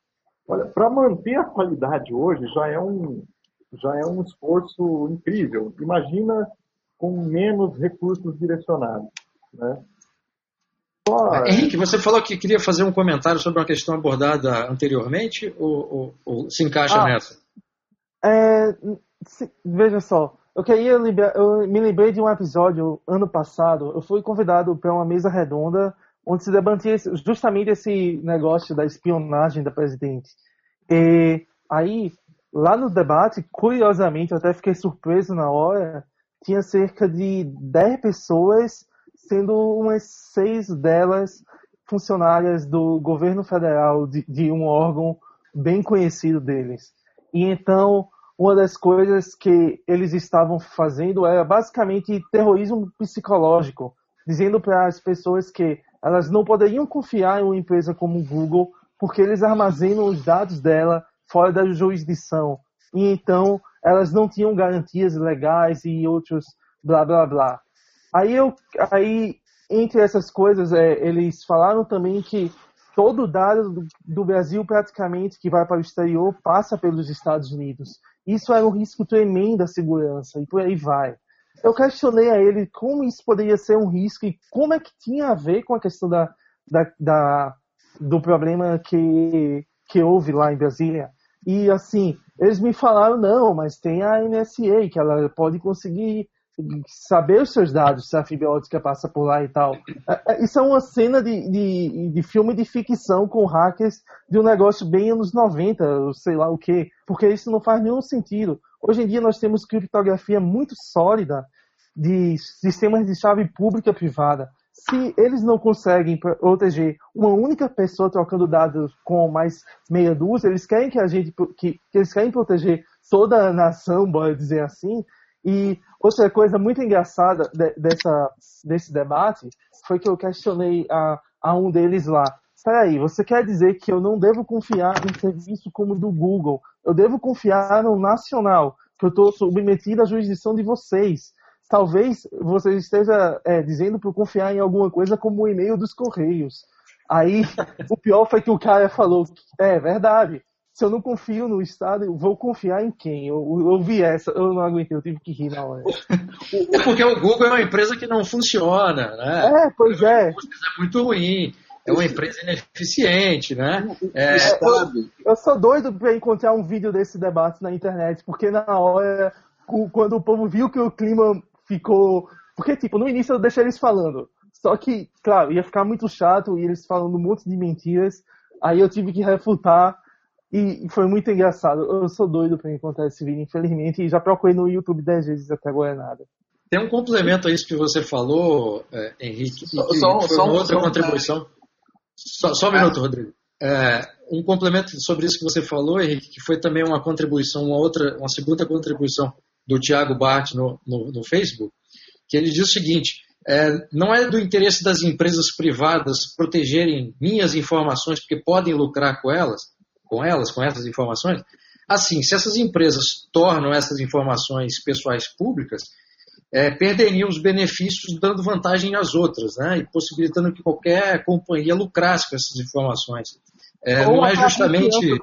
Olha, para manter a qualidade hoje já é um já é um esforço incrível. Imagina com menos recursos direcionados, né? Só... Henrique, você falou que queria fazer um comentário sobre uma questão abordada anteriormente ou, ou, ou se encaixa ah, nessa? É, se, veja só, eu queria eu me lembrei de um episódio ano passado. Eu fui convidado para uma mesa redonda onde se debatia justamente esse negócio da espionagem da presidente. E aí, lá no debate, curiosamente, eu até fiquei surpreso na hora, tinha cerca de 10 pessoas, sendo umas seis delas funcionárias do governo federal, de, de um órgão bem conhecido deles. E então, uma das coisas que eles estavam fazendo era basicamente terrorismo psicológico, dizendo para as pessoas que elas não poderiam confiar em uma empresa como o Google porque eles armazenam os dados dela fora da jurisdição. E então elas não tinham garantias legais e outros blá blá blá. Aí, eu, aí entre essas coisas, é, eles falaram também que todo dado do, Brasil praticamente que vai para o exterior passa pelos Estados Unidos. Isso era um risco tremendo à segurança e por aí vai eu questionei a ele como isso poderia ser um risco e como é que tinha a ver com a questão da, da, da do problema que, que houve lá em Brasília. E assim, eles me falaram, não, mas tem a NSA, que ela pode conseguir saber os seus dados, se a fibra ótica passa por lá e tal. É, é, isso é uma cena de, de, de filme de ficção com hackers de um negócio bem anos 90, sei lá o que, porque isso não faz nenhum sentido. Hoje em dia nós temos criptografia muito sólida de sistemas de chave pública privada. Se eles não conseguem proteger uma única pessoa trocando dados com mais meia dúzia, eles querem que a gente que, que eles querem proteger toda a nação, bora dizer assim. E outra coisa muito engraçada de, dessa, desse debate foi que eu questionei a, a um deles lá. Peraí, você quer dizer que eu não devo confiar em serviço como o do Google? Eu devo confiar no nacional, que eu estou submetido à jurisdição de vocês. Talvez você esteja é, dizendo para confiar em alguma coisa como o e-mail dos Correios. Aí, o pior foi que o cara falou: é verdade, se eu não confio no Estado, eu vou confiar em quem? Eu, eu vi essa, eu não aguentei, eu tive que rir na hora. É porque o Google é uma empresa que não funciona, né? É, pois é. É muito ruim é uma empresa ineficiente, né? É... Eu, sou doido para encontrar um vídeo desse debate na internet, porque na hora, quando o povo viu que o clima ficou. Porque, tipo, no início eu deixei eles falando. Só que, claro, ia ficar muito chato e eles falando um monte de mentiras. Aí eu tive que refutar e foi muito engraçado. Eu sou doido para encontrar esse vídeo, infelizmente, e já procurei no YouTube dez vezes até agora nada. Tem um complemento a isso que você falou, é, Henrique, só, só, foi uma outra contribuição. Só, só um é. minuto, Rodrigo. É, um complemento sobre isso que você falou, Henrique, que foi também uma contribuição, uma outra, uma segunda contribuição do Tiago Bart no, no, no, Facebook, que ele diz o seguinte: é, não é do interesse das empresas privadas protegerem minhas informações, porque podem lucrar com elas, com elas, com essas informações, Assim, se essas empresas tornam essas informações pessoais públicas, é, perderiam os benefícios dando vantagem às outras, né? E possibilitando que qualquer companhia lucrasse com essas informações. É, não é justamente.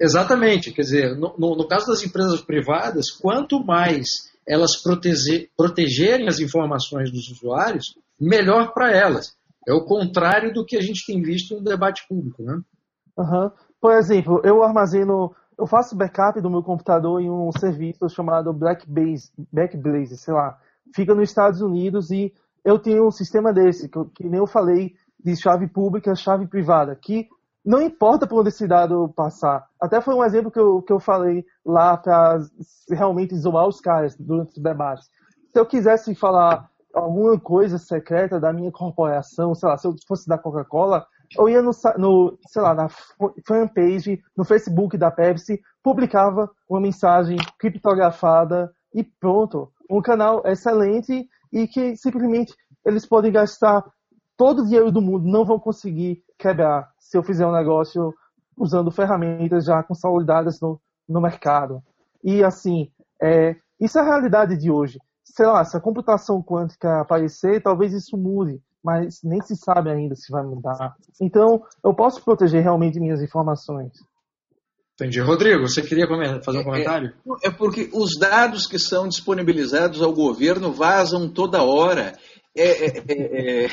Exatamente, quer dizer, no, no, no, caso das empresas privadas, quanto mais elas proteger, protegerem as informações dos usuários, melhor para elas. É o contrário do que a gente tem visto no debate público, né? Uhum. Por exemplo, eu armazeno, eu faço backup do meu computador em um serviço chamado Blackbase, Backblaze, sei lá. Fica nos Estados Unidos e eu tenho um sistema desse, que, que nem eu falei, de chave pública, chave privada, que não importa por onde esse dado passar. Até foi um exemplo que eu, que eu falei lá para realmente zoar os caras durante os debates. Se eu quisesse falar alguma coisa secreta da minha corporação, sei lá, se eu fosse da Coca-Cola, eu ia no, no, sei lá, na fanpage, no Facebook da Pepsi, publicava uma mensagem criptografada e pronto. Um canal excelente e que simplesmente eles podem gastar todo o dinheiro do mundo, não vão conseguir quebrar se eu fizer um negócio usando ferramentas já consolidadas no, no mercado. E assim, é, isso é a realidade de hoje. Sei lá, se a computação quântica aparecer, talvez isso mude, mas nem se sabe ainda se vai mudar. Então, eu posso proteger realmente minhas informações. Entendi. Rodrigo, você queria fazer um comentário? É, é, porque os dados que são disponibilizados ao governo vazam toda hora. É, é, é, é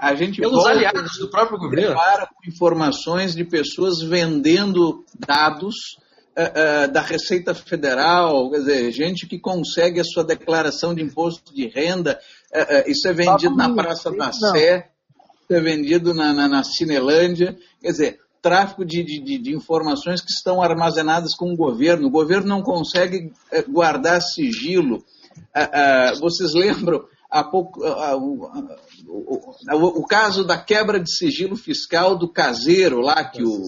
a gente pelos aliados do próprio governo para informações de pessoas vendendo dados uh, uh, da Receita Federal, quer dizer, gente que consegue a sua declaração de imposto de renda, uh, isso é vendido na Praça da Sé, isso é vendido na, na, na Cinelândia, quer dizer, tráfico de, de, de, informações que estão armazenadas com o governo. O governo não consegue guardar sigilo. vocês lembram há pouco, o, o, caso da quebra de sigilo fiscal do caseiro lá, que o,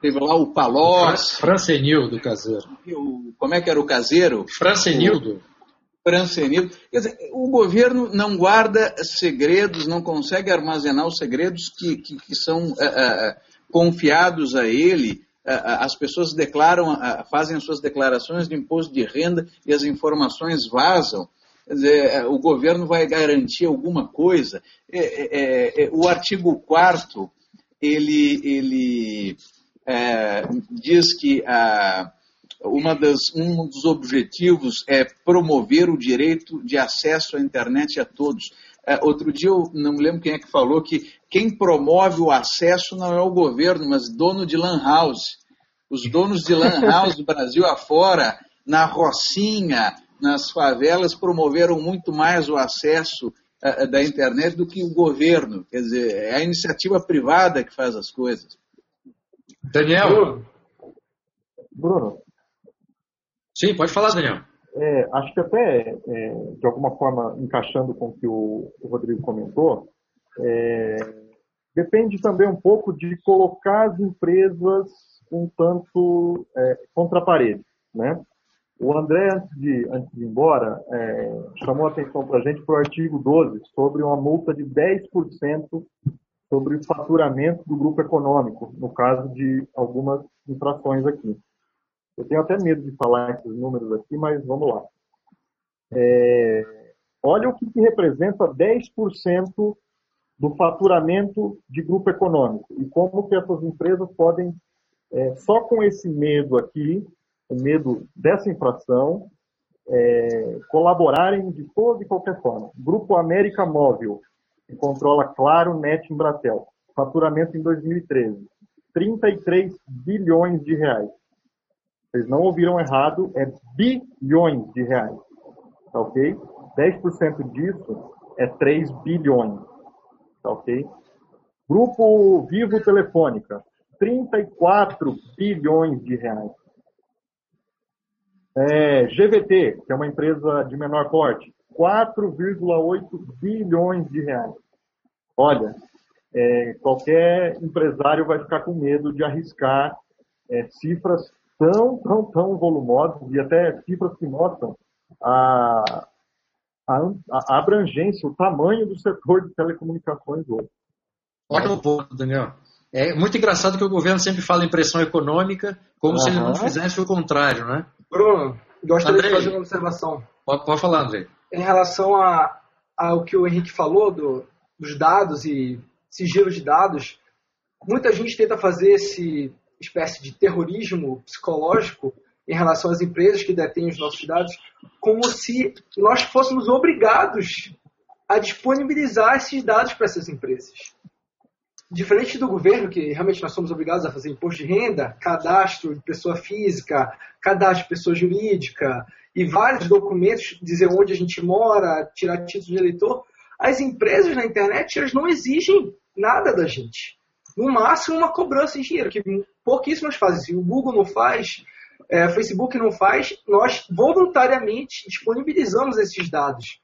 teve lá o Palós. Francenildo caseiro. O, como é que era o caseiro? Francenildo. Francenildo. Quer dizer, o governo não guarda segredos, não consegue armazenar os segredos que, que, que são uh, uh, confiados a ele. As pessoas declaram, fazem as suas declarações de imposto de renda e as informações vazam. Quer dizer, é, o governo vai garantir alguma coisa. É, é, é, o artigo 4 ele, ele é, diz que a, uma das, um dos objetivos é promover o direito de acesso à internet a todos. É, outro dia, eu não me lembro quem é que falou que quem promove o acesso não é o governo, mas dono de lan house. Os donos de lan house do Brasil afora, na Rocinha, nas favelas promoveram muito mais o acesso uh, da internet do que o governo. Quer dizer, é a iniciativa privada que faz as coisas. Daniel? Bruno? Sim, pode falar, Daniel. É, acho que até, é, de alguma forma, encaixando com o que o, o Rodrigo comentou, é, depende também um pouco de colocar as empresas um tanto é, contra a parede. Né? O André, antes de, antes de ir embora, é, chamou a atenção para a gente para o artigo 12 sobre uma multa de 10% sobre o faturamento do grupo econômico, no caso de algumas infrações aqui. Eu tenho até medo de falar esses números aqui, mas vamos lá. É, olha o que, que representa 10% do faturamento de grupo econômico e como que essas empresas podem, é, só com esse medo aqui, o medo dessa infração, é, colaborarem de toda e qualquer forma. Grupo América Móvel, que controla Claro, Net e Embratel. Faturamento em 2013, 33 bilhões de reais. Vocês não ouviram errado, é bilhões de reais. Tá ok? 10% disso é 3 bilhões. Tá ok? Grupo Vivo Telefônica, 34 bilhões de reais. É, GVT, que é uma empresa de menor porte, 4,8 bilhões de reais. Olha, é, qualquer empresário vai ficar com medo de arriscar é, cifras tão, tão, tão volumosas e até cifras que mostram a, a, a abrangência, o tamanho do setor de telecomunicações hoje. Ótimo ponto, Daniel. É muito engraçado que o governo sempre fala em pressão econômica, como uhum. se ele não fizesse o contrário, né? Bruno, gostaria Andrei, de fazer uma observação. Pode, pode falar, André. Em relação a, ao que o Henrique falou do, dos dados e sigilo de dados, muita gente tenta fazer esse espécie de terrorismo psicológico em relação às empresas que detêm os nossos dados, como se nós fôssemos obrigados a disponibilizar esses dados para essas empresas. Diferente do governo, que realmente nós somos obrigados a fazer imposto de renda, cadastro de pessoa física, cadastro de pessoa jurídica e vários documentos, dizer onde a gente mora, tirar título de eleitor, as empresas na internet elas não exigem nada da gente. No máximo, uma cobrança de dinheiro, que pouquíssimas fazem. Se o Google não faz, é, o Facebook não faz, nós voluntariamente disponibilizamos esses dados.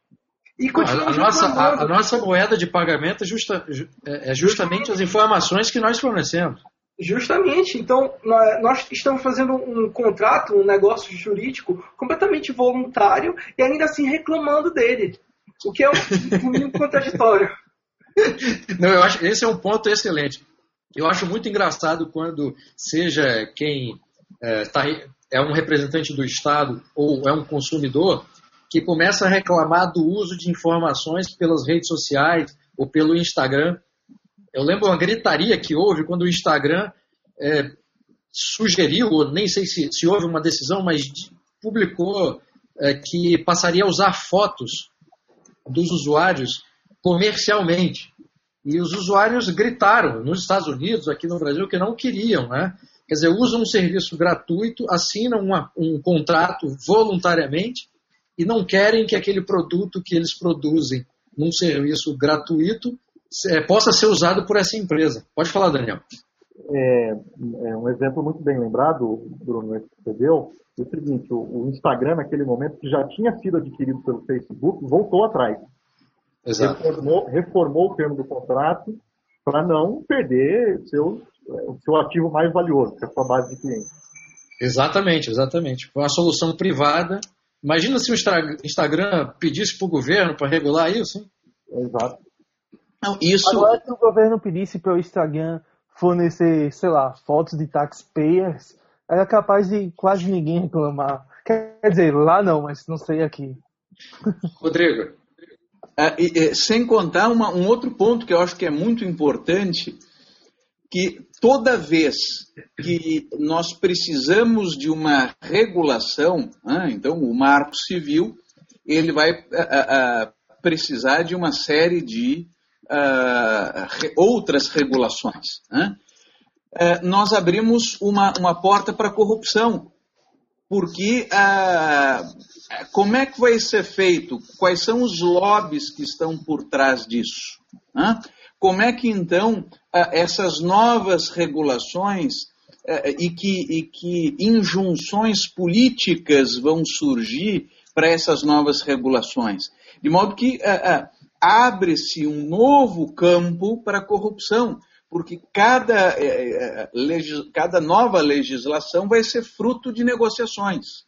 E a, a, nossa, a, a, nossa moeda de pagamento é, justa, é, é justamente as informações que nós fornecemos. Justamente. Então, nós estamos fazendo um contrato, um negócio jurídico completamente voluntário e ainda assim reclamando dele. O que é um mínimo contraditório. Não, eu acho esse é um ponto excelente. Eu acho muito engraçado quando seja quem é, tá, é um representante do Estado ou é um consumidor que começa a reclamar do uso de informações pelas redes sociais ou pelo Instagram. Eu lembro uma gritaria que houve quando o Instagram é, sugeriu, ou nem sei se, se houve uma decisão, mas publicou é, que passaria a usar fotos dos usuários comercialmente. E os usuários gritaram nos Estados Unidos, aqui no Brasil, que não queriam, né? Quer dizer, usam um serviço gratuito, assinam uma, um contrato voluntariamente e não querem que aquele produto que eles produzem num serviço gratuito é, possa ser usado por essa empresa. Pode falar, Daniel. É, é um exemplo muito bem lembrado, Bruno, que você deu, é o seguinte, o, o Instagram, naquele momento, que já tinha sido adquirido pelo Facebook, voltou atrás. Exato. Reformou, reformou o termo do contrato para não perder seu, o seu ativo mais valioso, que é a sua base de clientes. Exatamente, exatamente. Foi uma solução privada. Imagina se o Instagram pedisse para o governo para regular isso. Hein? Exato. Não, isso... Agora, se o governo pedisse para o Instagram fornecer, sei lá, fotos de taxpayers, era capaz de quase ninguém reclamar. Quer dizer, lá não, mas não sei aqui. Rodrigo, é, sem contar uma, um outro ponto que eu acho que é muito importante, que toda vez que nós precisamos de uma regulação, né, então o Marco Civil, ele vai precisar de uma série de a, outras regulações. Né? É, nós abrimos uma, uma porta para a corrupção, porque como é que vai ser feito? Quais são os lobbies que estão por trás disso? Né? Como é que então essas novas regulações e que, e que injunções políticas vão surgir para essas novas regulações? De modo que abre-se um novo campo para a corrupção, porque cada, cada nova legislação vai ser fruto de negociações.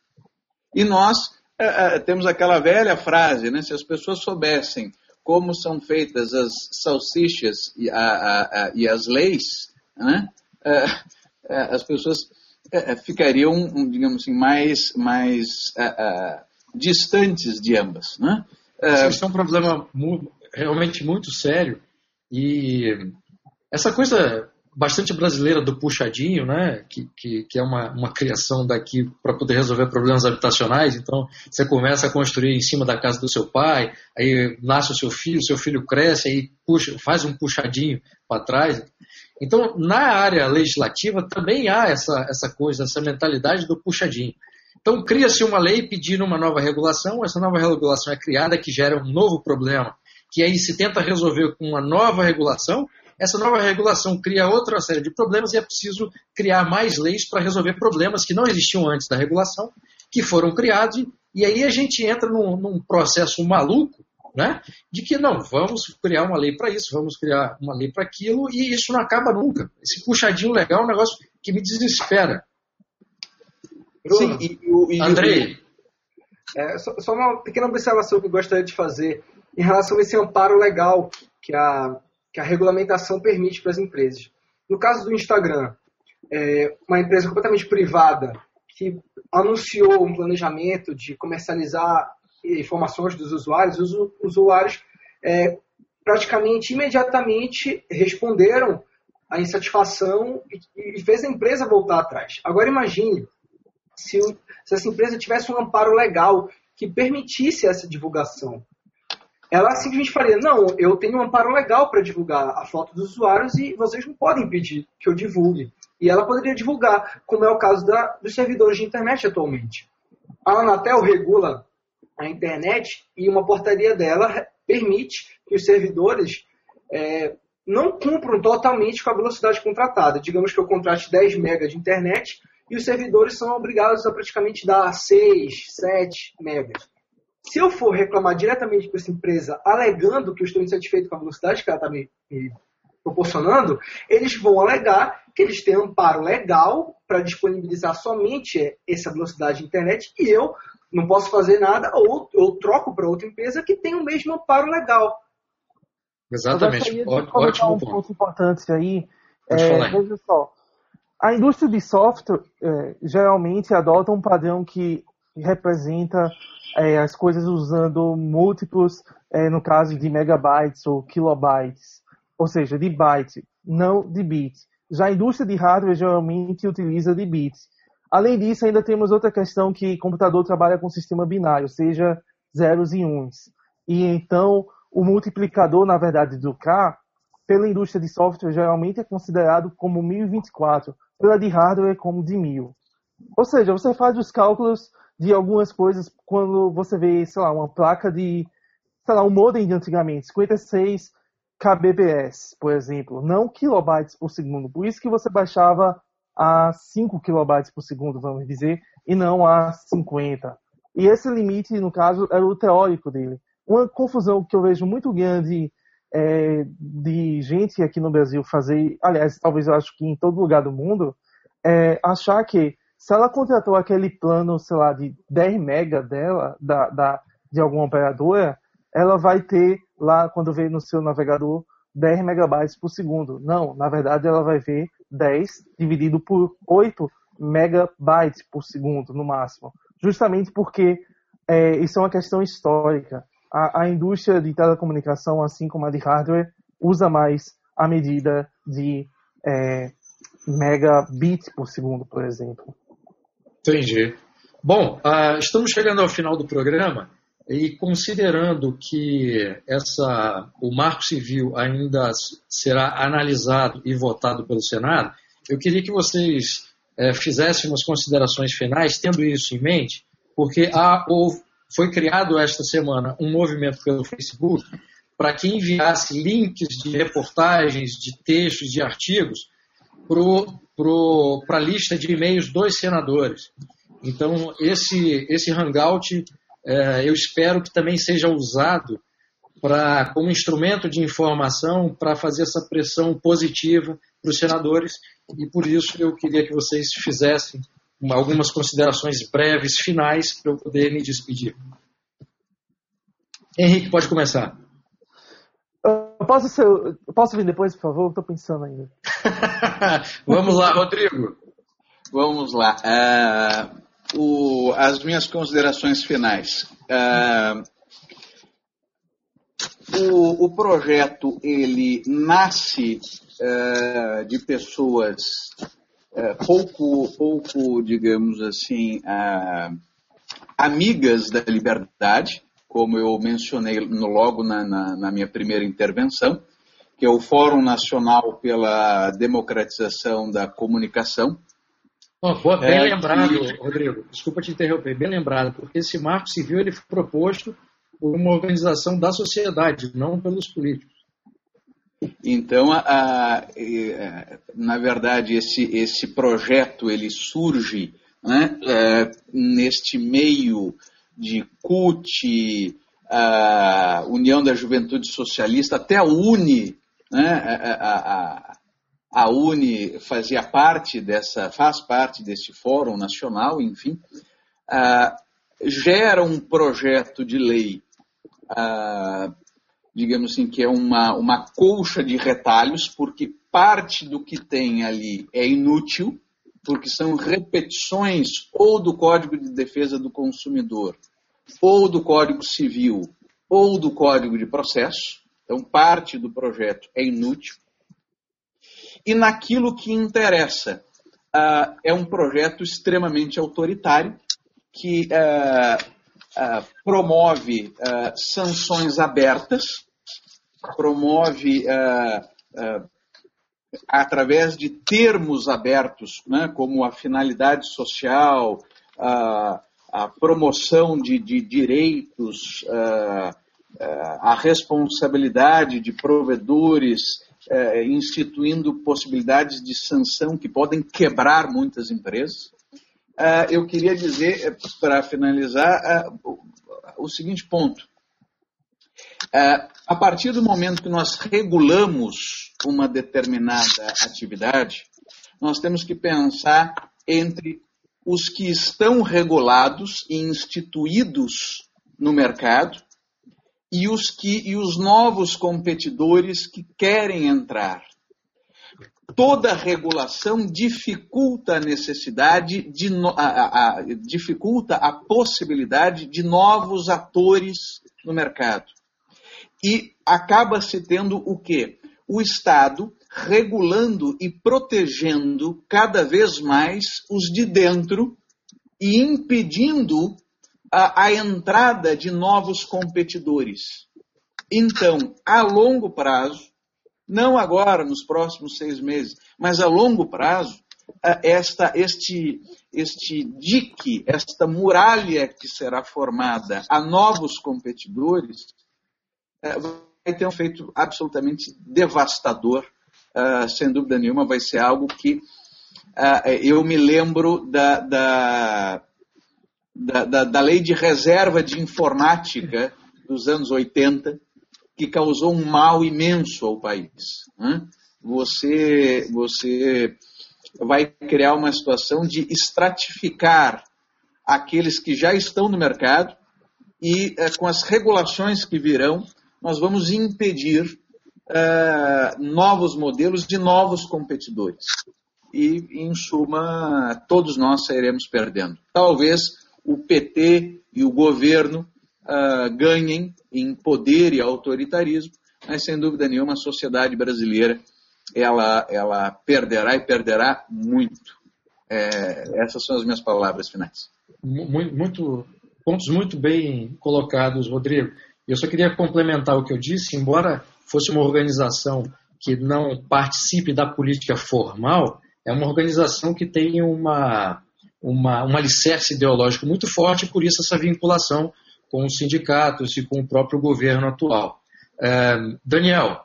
E nós é, temos aquela velha frase, né? Se as pessoas soubessem como são feitas as salsichas e, a, a, a, e as leis, né? É, é as pessoas é, ficariam, digamos assim, mais, mais distantes de ambas, né? Isso é um problema realmente muito sério e essa coisa bastante brasileira do puxadinho, né? Que, que, que é uma, uma criação daqui para poder resolver problemas habitacionais. Então, você começa a construir em cima da casa do seu pai, aí nasce o seu filho, seu filho cresce, aí puxa, faz um puxadinho para trás. Então, na área legislativa também há essa, essa coisa, essa mentalidade do puxadinho. Então, cria-se uma lei pedindo uma nova regulação, essa nova regulação é criada que gera um novo problema, que aí se tenta resolver com uma nova regulação, essa nova regulação cria outra série de problemas e é preciso criar mais leis para resolver problemas que não existiam antes da regulação, que foram criados, e aí a gente entra num, num processo maluco né? De que não, vamos criar uma lei para isso, vamos criar uma lei para aquilo, e isso não acaba nunca. Esse puxadinho legal é um negócio que me desespera. Sim, e, e, Andrei. É, só, só, uma pequena observação que eu gostaria de fazer em relação a esse amparo legal que a que a regulamentação permite para as empresas. No caso do Instagram, é uma empresa completamente privada que anunciou um planejamento de comercializar informações dos usuários, os usuários é, praticamente imediatamente responderam a insatisfação e, e, fez a empresa voltar atrás. Agora imagine se, se essa empresa tivesse um amparo legal que permitisse essa divulgação. Ela simplesmente faria, não, eu tenho um amparo legal para divulgar a foto dos usuários e vocês não podem impedir que eu divulgue. E ela poderia divulgar, como é o caso da, dos servidores de internet atualmente. A Anatel regula a internet e uma portaria dela permite que os servidores é, não cumpram totalmente com a velocidade contratada. Digamos que eu contrate 10 MB de internet e os servidores são obrigados a praticamente dar 6, 7 megas. Se eu for reclamar diretamente para essa empresa, alegando que eu estou insatisfeito com a velocidade que ela está me, me proporcionando, eles vão alegar que eles têm amparo legal para disponibilizar somente essa velocidade de internet e eu não posso fazer nada ou eu troco para outra empresa que tem o mesmo amparo legal. Exatamente. Ótimo um ponto importante aí. É, veja só, a indústria de software é, geralmente adota um padrão que representa é, as coisas usando múltiplos, é, no caso de megabytes ou kilobytes, ou seja, de byte, não de bit. Já a indústria de hardware geralmente utiliza de bits. Além disso, ainda temos outra questão que computador trabalha com sistema binário, seja zeros e uns. E então, o multiplicador, na verdade, do K, pela indústria de software, geralmente é considerado como 1024, pela de hardware como de 1000. Ou seja, você faz os cálculos de algumas coisas quando você vê, sei lá, uma placa de, sei lá, um modem de antigamente, 56 kbps, por exemplo, não kilobytes por segundo. Por isso que você baixava a 5 kilobytes por segundo, vamos dizer, e não a 50. E esse limite, no caso, era o teórico dele. Uma confusão que eu vejo muito grande é, de gente aqui no Brasil fazer, aliás, talvez eu acho que em todo lugar do mundo, é achar que se ela contratou aquele plano, sei lá, de 10 mega dela, da, da, de alguma operadora, ela vai ter lá, quando vê no seu navegador, 10 megabytes por segundo. Não, na verdade ela vai ver 10 dividido por 8 megabytes por segundo, no máximo. Justamente porque é, isso é uma questão histórica. A, a, indústria de telecomunicação, assim como a de hardware, usa mais a medida de é, megabits por segundo, por exemplo. Entendi. Bom, uh, estamos chegando ao final do programa e considerando que essa, o marco civil ainda será analisado e votado pelo Senado, eu queria que vocês é, fizessem umas considerações finais, tendo isso em mente, porque há, foi criado esta semana um movimento pelo Facebook para que enviasse links de reportagens, de textos, de artigos para a lista de e-mails dos senadores. Então, esse, esse Hangout é, eu espero que também seja usado pra, como instrumento de informação para fazer essa pressão positiva para os senadores e por isso eu queria que vocês fizessem algumas considerações breves, finais, para eu poder me despedir. Henrique, pode começar. Eu posso, ser, eu posso vir depois, por favor? Estou pensando ainda. Vamos lá, Rodrigo. Vamos lá. Uh, o, as minhas considerações finais. Uh, o, o, projeto ele nasce uh, de pessoas pouco, pouco, digamos assim, amigas da liberdade, como eu mencionei logo na, na, na minha primeira intervenção, que é o Fórum Nacional pela Democratização da Comunicação, Oh, boa, bem é, lembrado. Rodrigo. Desculpa te interromper, bem lembrado, porque esse marco civil ele foi proposto por uma organização da sociedade, não pelos políticos. Então, a, a, na verdade, esse, esse projeto ele surge né, é, neste meio de CUT, a União da Juventude Socialista, até a UNE, né, a, a UNE fazia parte dessa, faz parte desse fórum nacional, enfim, uh, gera um projeto de lei, uh, digamos assim, que é uma, uma colcha de retalhos, porque parte do que tem ali é inútil, porque são repetições ou do Código de Defesa do Consumidor, ou do Código Civil, ou do Código de Processo. Então, parte do projeto é inútil. E naquilo que interessa, uh, é um projeto extremamente autoritário, que uh, uh, promove sanções abertas, promove através de termos abertos, né, como a finalidade social, a, promoção de, de direitos, a, responsabilidade de provedores, a, instituindo possibilidades de sanção que podem quebrar muitas empresas. eu queria dizer, para finalizar, o seguinte ponto. a partir do momento que nós regulamos uma determinada atividade, nós temos que pensar entre os que estão regulados e instituídos no mercado e os que e os novos competidores que querem entrar. Toda regulação dificulta a necessidade de a, a, dificulta a possibilidade de novos atores no mercado. E acaba se tendo o quê? o Estado regulando e protegendo cada vez mais os de dentro e impedindo a, a entrada de novos competidores. Então, a longo prazo, não agora, nos próximos seis meses, mas a longo prazo, esta, este, este dique, esta muralha que será formada a novos competidores, eh, vai ter um efeito absolutamente devastador. Uh, sem dúvida nenhuma, vai ser algo que uh, eu me lembro da, da, da, da, lei de reserva de informática dos anos 80, que causou um mal imenso ao país. Né? Você, você vai criar uma situação de estratificar aqueles que já estão no mercado e, eh, com as regulações que virão, nós vamos impedir uh, novos modelos de novos competidores. E, em suma, todos nós sairemos perdendo. Talvez o PT e o governo uh, ganhem em poder e autoritarismo, mas sem dúvida nenhuma a sociedade brasileira ela, ela perderá e perderá muito. É, essas são as minhas palavras finais. Muito, muito, pontos muito bem colocados, Rodrigo. Eu só queria complementar o que eu disse, embora fosse uma organização que não participe da política formal, é uma organização que tem uma, uma, um alicerce ideológico muito forte, por isso essa vinculação com os sindicatos e com o próprio governo atual. É, Daniel.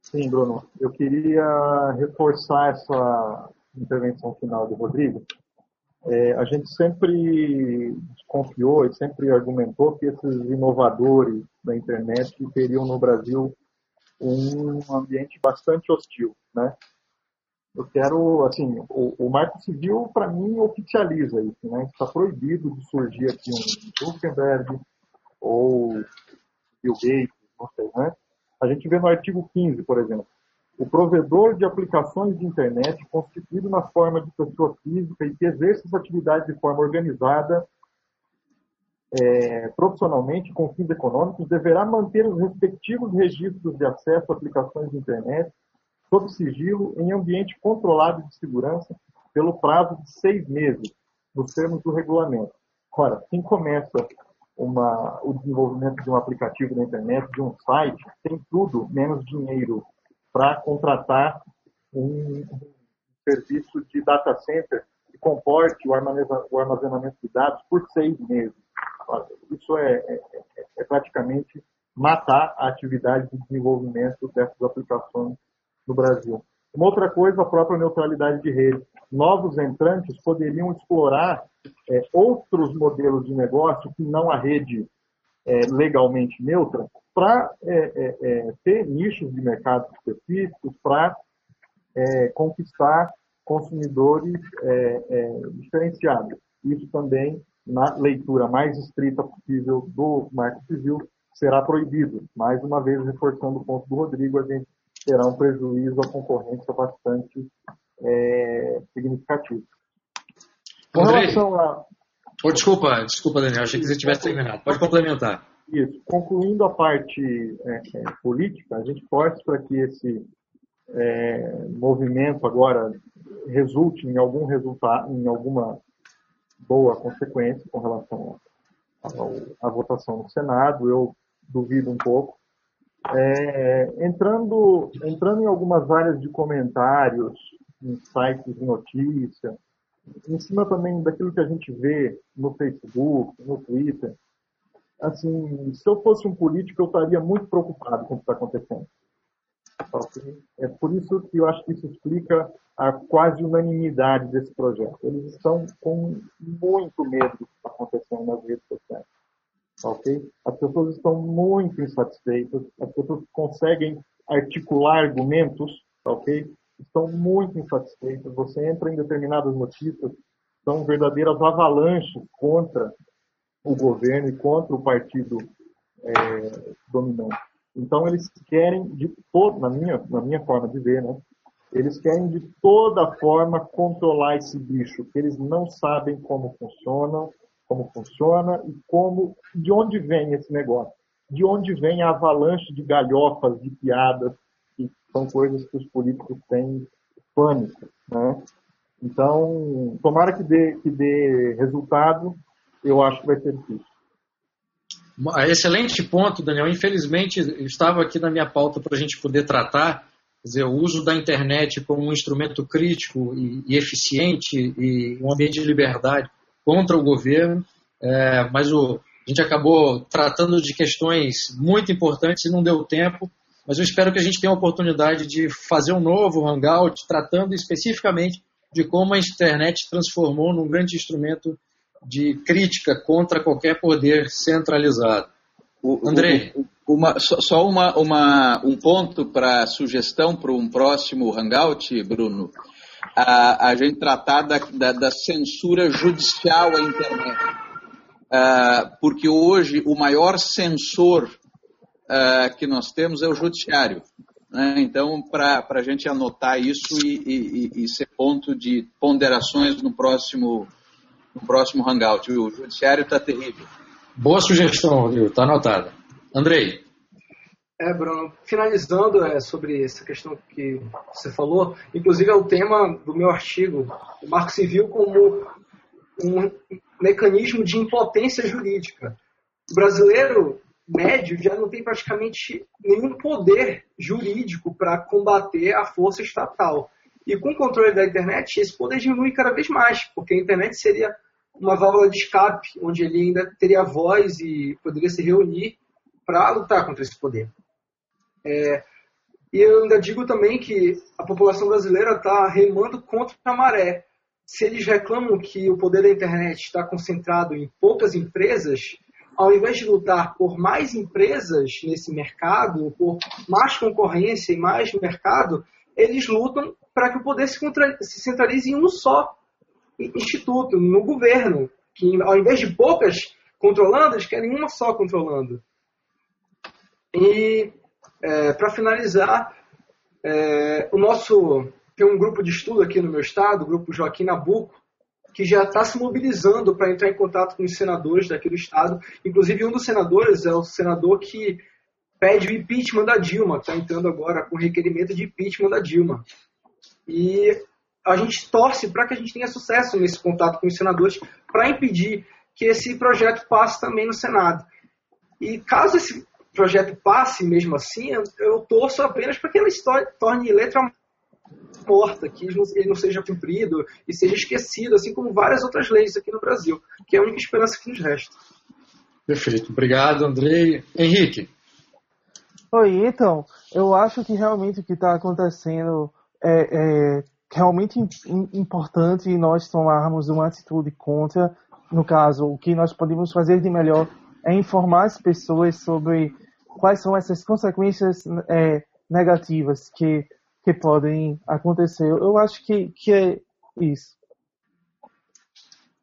Sim, Bruno. Eu queria reforçar essa intervenção final do Rodrigo, é, a gente sempre confiou e sempre argumentou que esses inovadores da internet teriam no Brasil um ambiente bastante hostil, né? Eu quero, assim, o, o Marco Civil, para mim, oficializa isso, né? Está proibido de surgir aqui um Zuckerberg ou Bill Gates, não sei, né? A gente vê no artigo 15, por exemplo, o provedor de aplicações de internet constituído na forma de pessoa física e que exerce essa atividade de forma organizada, é, profissionalmente, com fins econômicos, deverá manter os respectivos registros de acesso a aplicações de internet sob sigilo em ambiente controlado de segurança pelo prazo de seis meses, nos termos do regulamento. Ora, quem começa uma, o desenvolvimento de um aplicativo na internet, de um site, tem tudo menos dinheiro para contratar um, serviço de data center que comporte o armazenamento de dados por seis meses. Isso é, é, é, é praticamente matar a atividade de desenvolvimento dessas aplicações no Brasil. Uma outra coisa, a própria neutralidade de rede. Novos entrantes poderiam explorar é, outros modelos de negócio que não a rede é, legalmente neutra, para é, é, é, ter nichos de mercado específicos, para é, conquistar consumidores diferenciados. Isso também, na leitura mais estrita possível do Marco Civil, será proibido. Mais uma vez, reforçando o ponto do Rodrigo, a gente terá um prejuízo à concorrência bastante é, significativo. Com relação a. Oh, desculpa, desculpa, Daniel, achei que você tivesse terminado. Pode complementar. Isso. Concluindo a parte é, é, política, a gente torce para que esse é, movimento agora resulte em algum resultado, em alguma boa consequência com relação à votação no Senado. Eu duvido um pouco. É, entrando, entrando em algumas áreas de comentários, em sites de notícia, em cima também daquilo que a gente vê no Facebook, no Twitter, assim, se eu fosse um político, eu estaria muito preocupado com o que está acontecendo. É por isso que eu acho que isso explica a quase unanimidade desse projeto. Eles estão com muito medo do que está acontecendo nas redes sociais. Ok? As pessoas estão muito insatisfeitas, as pessoas conseguem articular argumentos, ok? Estão muito insatisfeitas. Você entra em determinadas notícias, são verdadeiras avalanches contra o governo e contra o partido é, dominante. Então eles querem de todo, na minha, na minha forma de ver, né? Eles querem de toda forma controlar esse bicho, que eles não sabem como funciona, como funciona e como, de onde vem esse negócio, de onde vem a avalanche de galhofas, de piadas, que são coisas que os políticos têm pânico, né? Então, tomara que dê, que dê resultado, eu acho que vai ser difícil. Excelente ponto, Daniel. Infelizmente, estava aqui na minha pauta para a gente poder tratar dizer, o uso da internet como um instrumento crítico e, e eficiente e um ambiente de liberdade contra o governo, é, mas o, a gente acabou tratando de questões muito importantes e não deu tempo, mas eu espero que a gente tenha a oportunidade de fazer um novo Hangout tratando especificamente de como a internet se transformou num grande instrumento de crítica contra qualquer poder centralizado. Andrei. Uma, só uma, uma, um ponto para sugestão para um próximo Hangout, Bruno. A, a gente tratar da, da, da censura judicial à internet. Uh, porque hoje o maior censor uh, que nós temos é o judiciário. Né? Então, para a gente anotar isso e, e, e, ser ponto de ponderações no próximo no próximo Hangout. O judiciário está terrível. Boa sugestão, Rodrigo. Está anotado. Andrei. É, Bruno, finalizando é, sobre essa questão que você falou, inclusive é o tema do meu artigo, o Marco Civil como um mecanismo de impotência jurídica. O brasileiro médio já não tem praticamente nenhum poder jurídico para combater a força estatal. E com o controle da internet, esse poder diminui cada vez mais, porque a internet seria uma válvula de escape, onde ele ainda teria voz e poderia se reunir para lutar contra esse poder. É, e eu ainda digo também que a população brasileira está remando contra a maré. Se eles reclamam que o poder da internet está concentrado em poucas empresas, ao invés de lutar por mais empresas nesse mercado, por mais concorrência e mais mercado, eles lutam para que o poder se, se centralize em um só instituto, no governo, que ao invés de poucas controlando, eles querem uma só controlando. E é, para finalizar, é, o nosso tem um grupo de estudo aqui no meu estado, o grupo Joaquim Nabuco, que já está se mobilizando para entrar em contato com os senadores daqui do estado. Inclusive, um dos senadores é o senador que pede o impeachment da Dilma, está entrando agora com requerimento de impeachment da Dilma. E a gente torce para que a gente tenha sucesso nesse contato com os senadores para impedir que esse projeto passe também no Senado. E caso esse projeto passe mesmo assim, eu torço apenas para que ele torne letra morta, que ele não seja cumprido e seja esquecido, assim como várias outras leis aqui no Brasil, que é a única esperança que nos resta. Perfeito. Obrigado, Andrei. Henrique. Oi, então, eu acho que realmente o que está acontecendo é, é, realmente importante nós tomarmos uma atitude contra. No caso, o que nós podemos fazer de melhor é informar as pessoas sobre quais são essas consequências é, negativas que, que podem acontecer. Eu acho que, que é isso.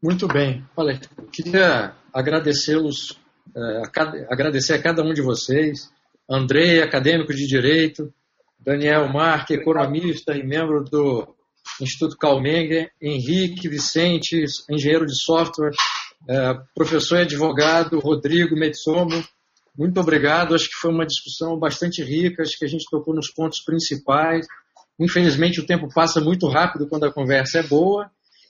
Muito bem. Olha, queria agradecê-los, é, agradecer a cada um de vocês Andrei, acadêmico de Direito, Daniel Marque, economista e membro do Instituto Calmenger, Henrique Vicente, engenheiro de software, professor e advogado, Rodrigo Metsomo, muito obrigado. Acho que foi uma discussão bastante rica, acho que a gente tocou nos pontos principais. Infelizmente, o tempo passa muito rápido quando a conversa é boa,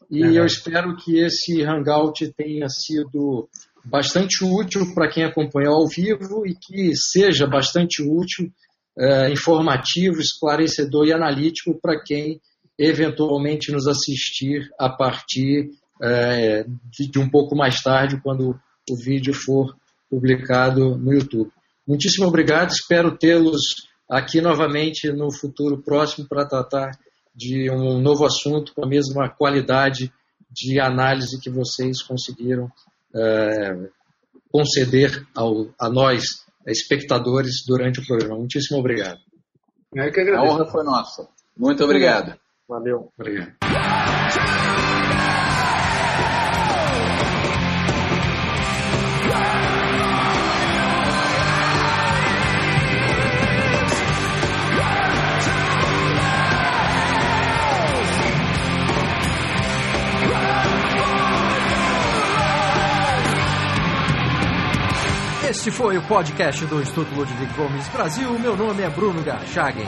e é eu espero que esse hangout tenha sido bastante útil para quem acompanhou ao vivo e que seja bastante útil, é, informativo, esclarecedor e analítico para quem eventualmente nos assistir a partir é, de, de, um pouco mais tarde, quando o vídeo for publicado no YouTube. Muitíssimo obrigado, espero tê-los aqui novamente no futuro próximo para tratar de um novo assunto com a mesma qualidade de análise que vocês conseguiram é, conceder ao, a nós, espectadores, durante o programa. Muitíssimo obrigado. A honra foi nossa. Muito obrigado. Valeu. Obrigado. Este foi o podcast do Instituto Ludwig Gomes Brasil. Meu nome é Bruno Garchagen.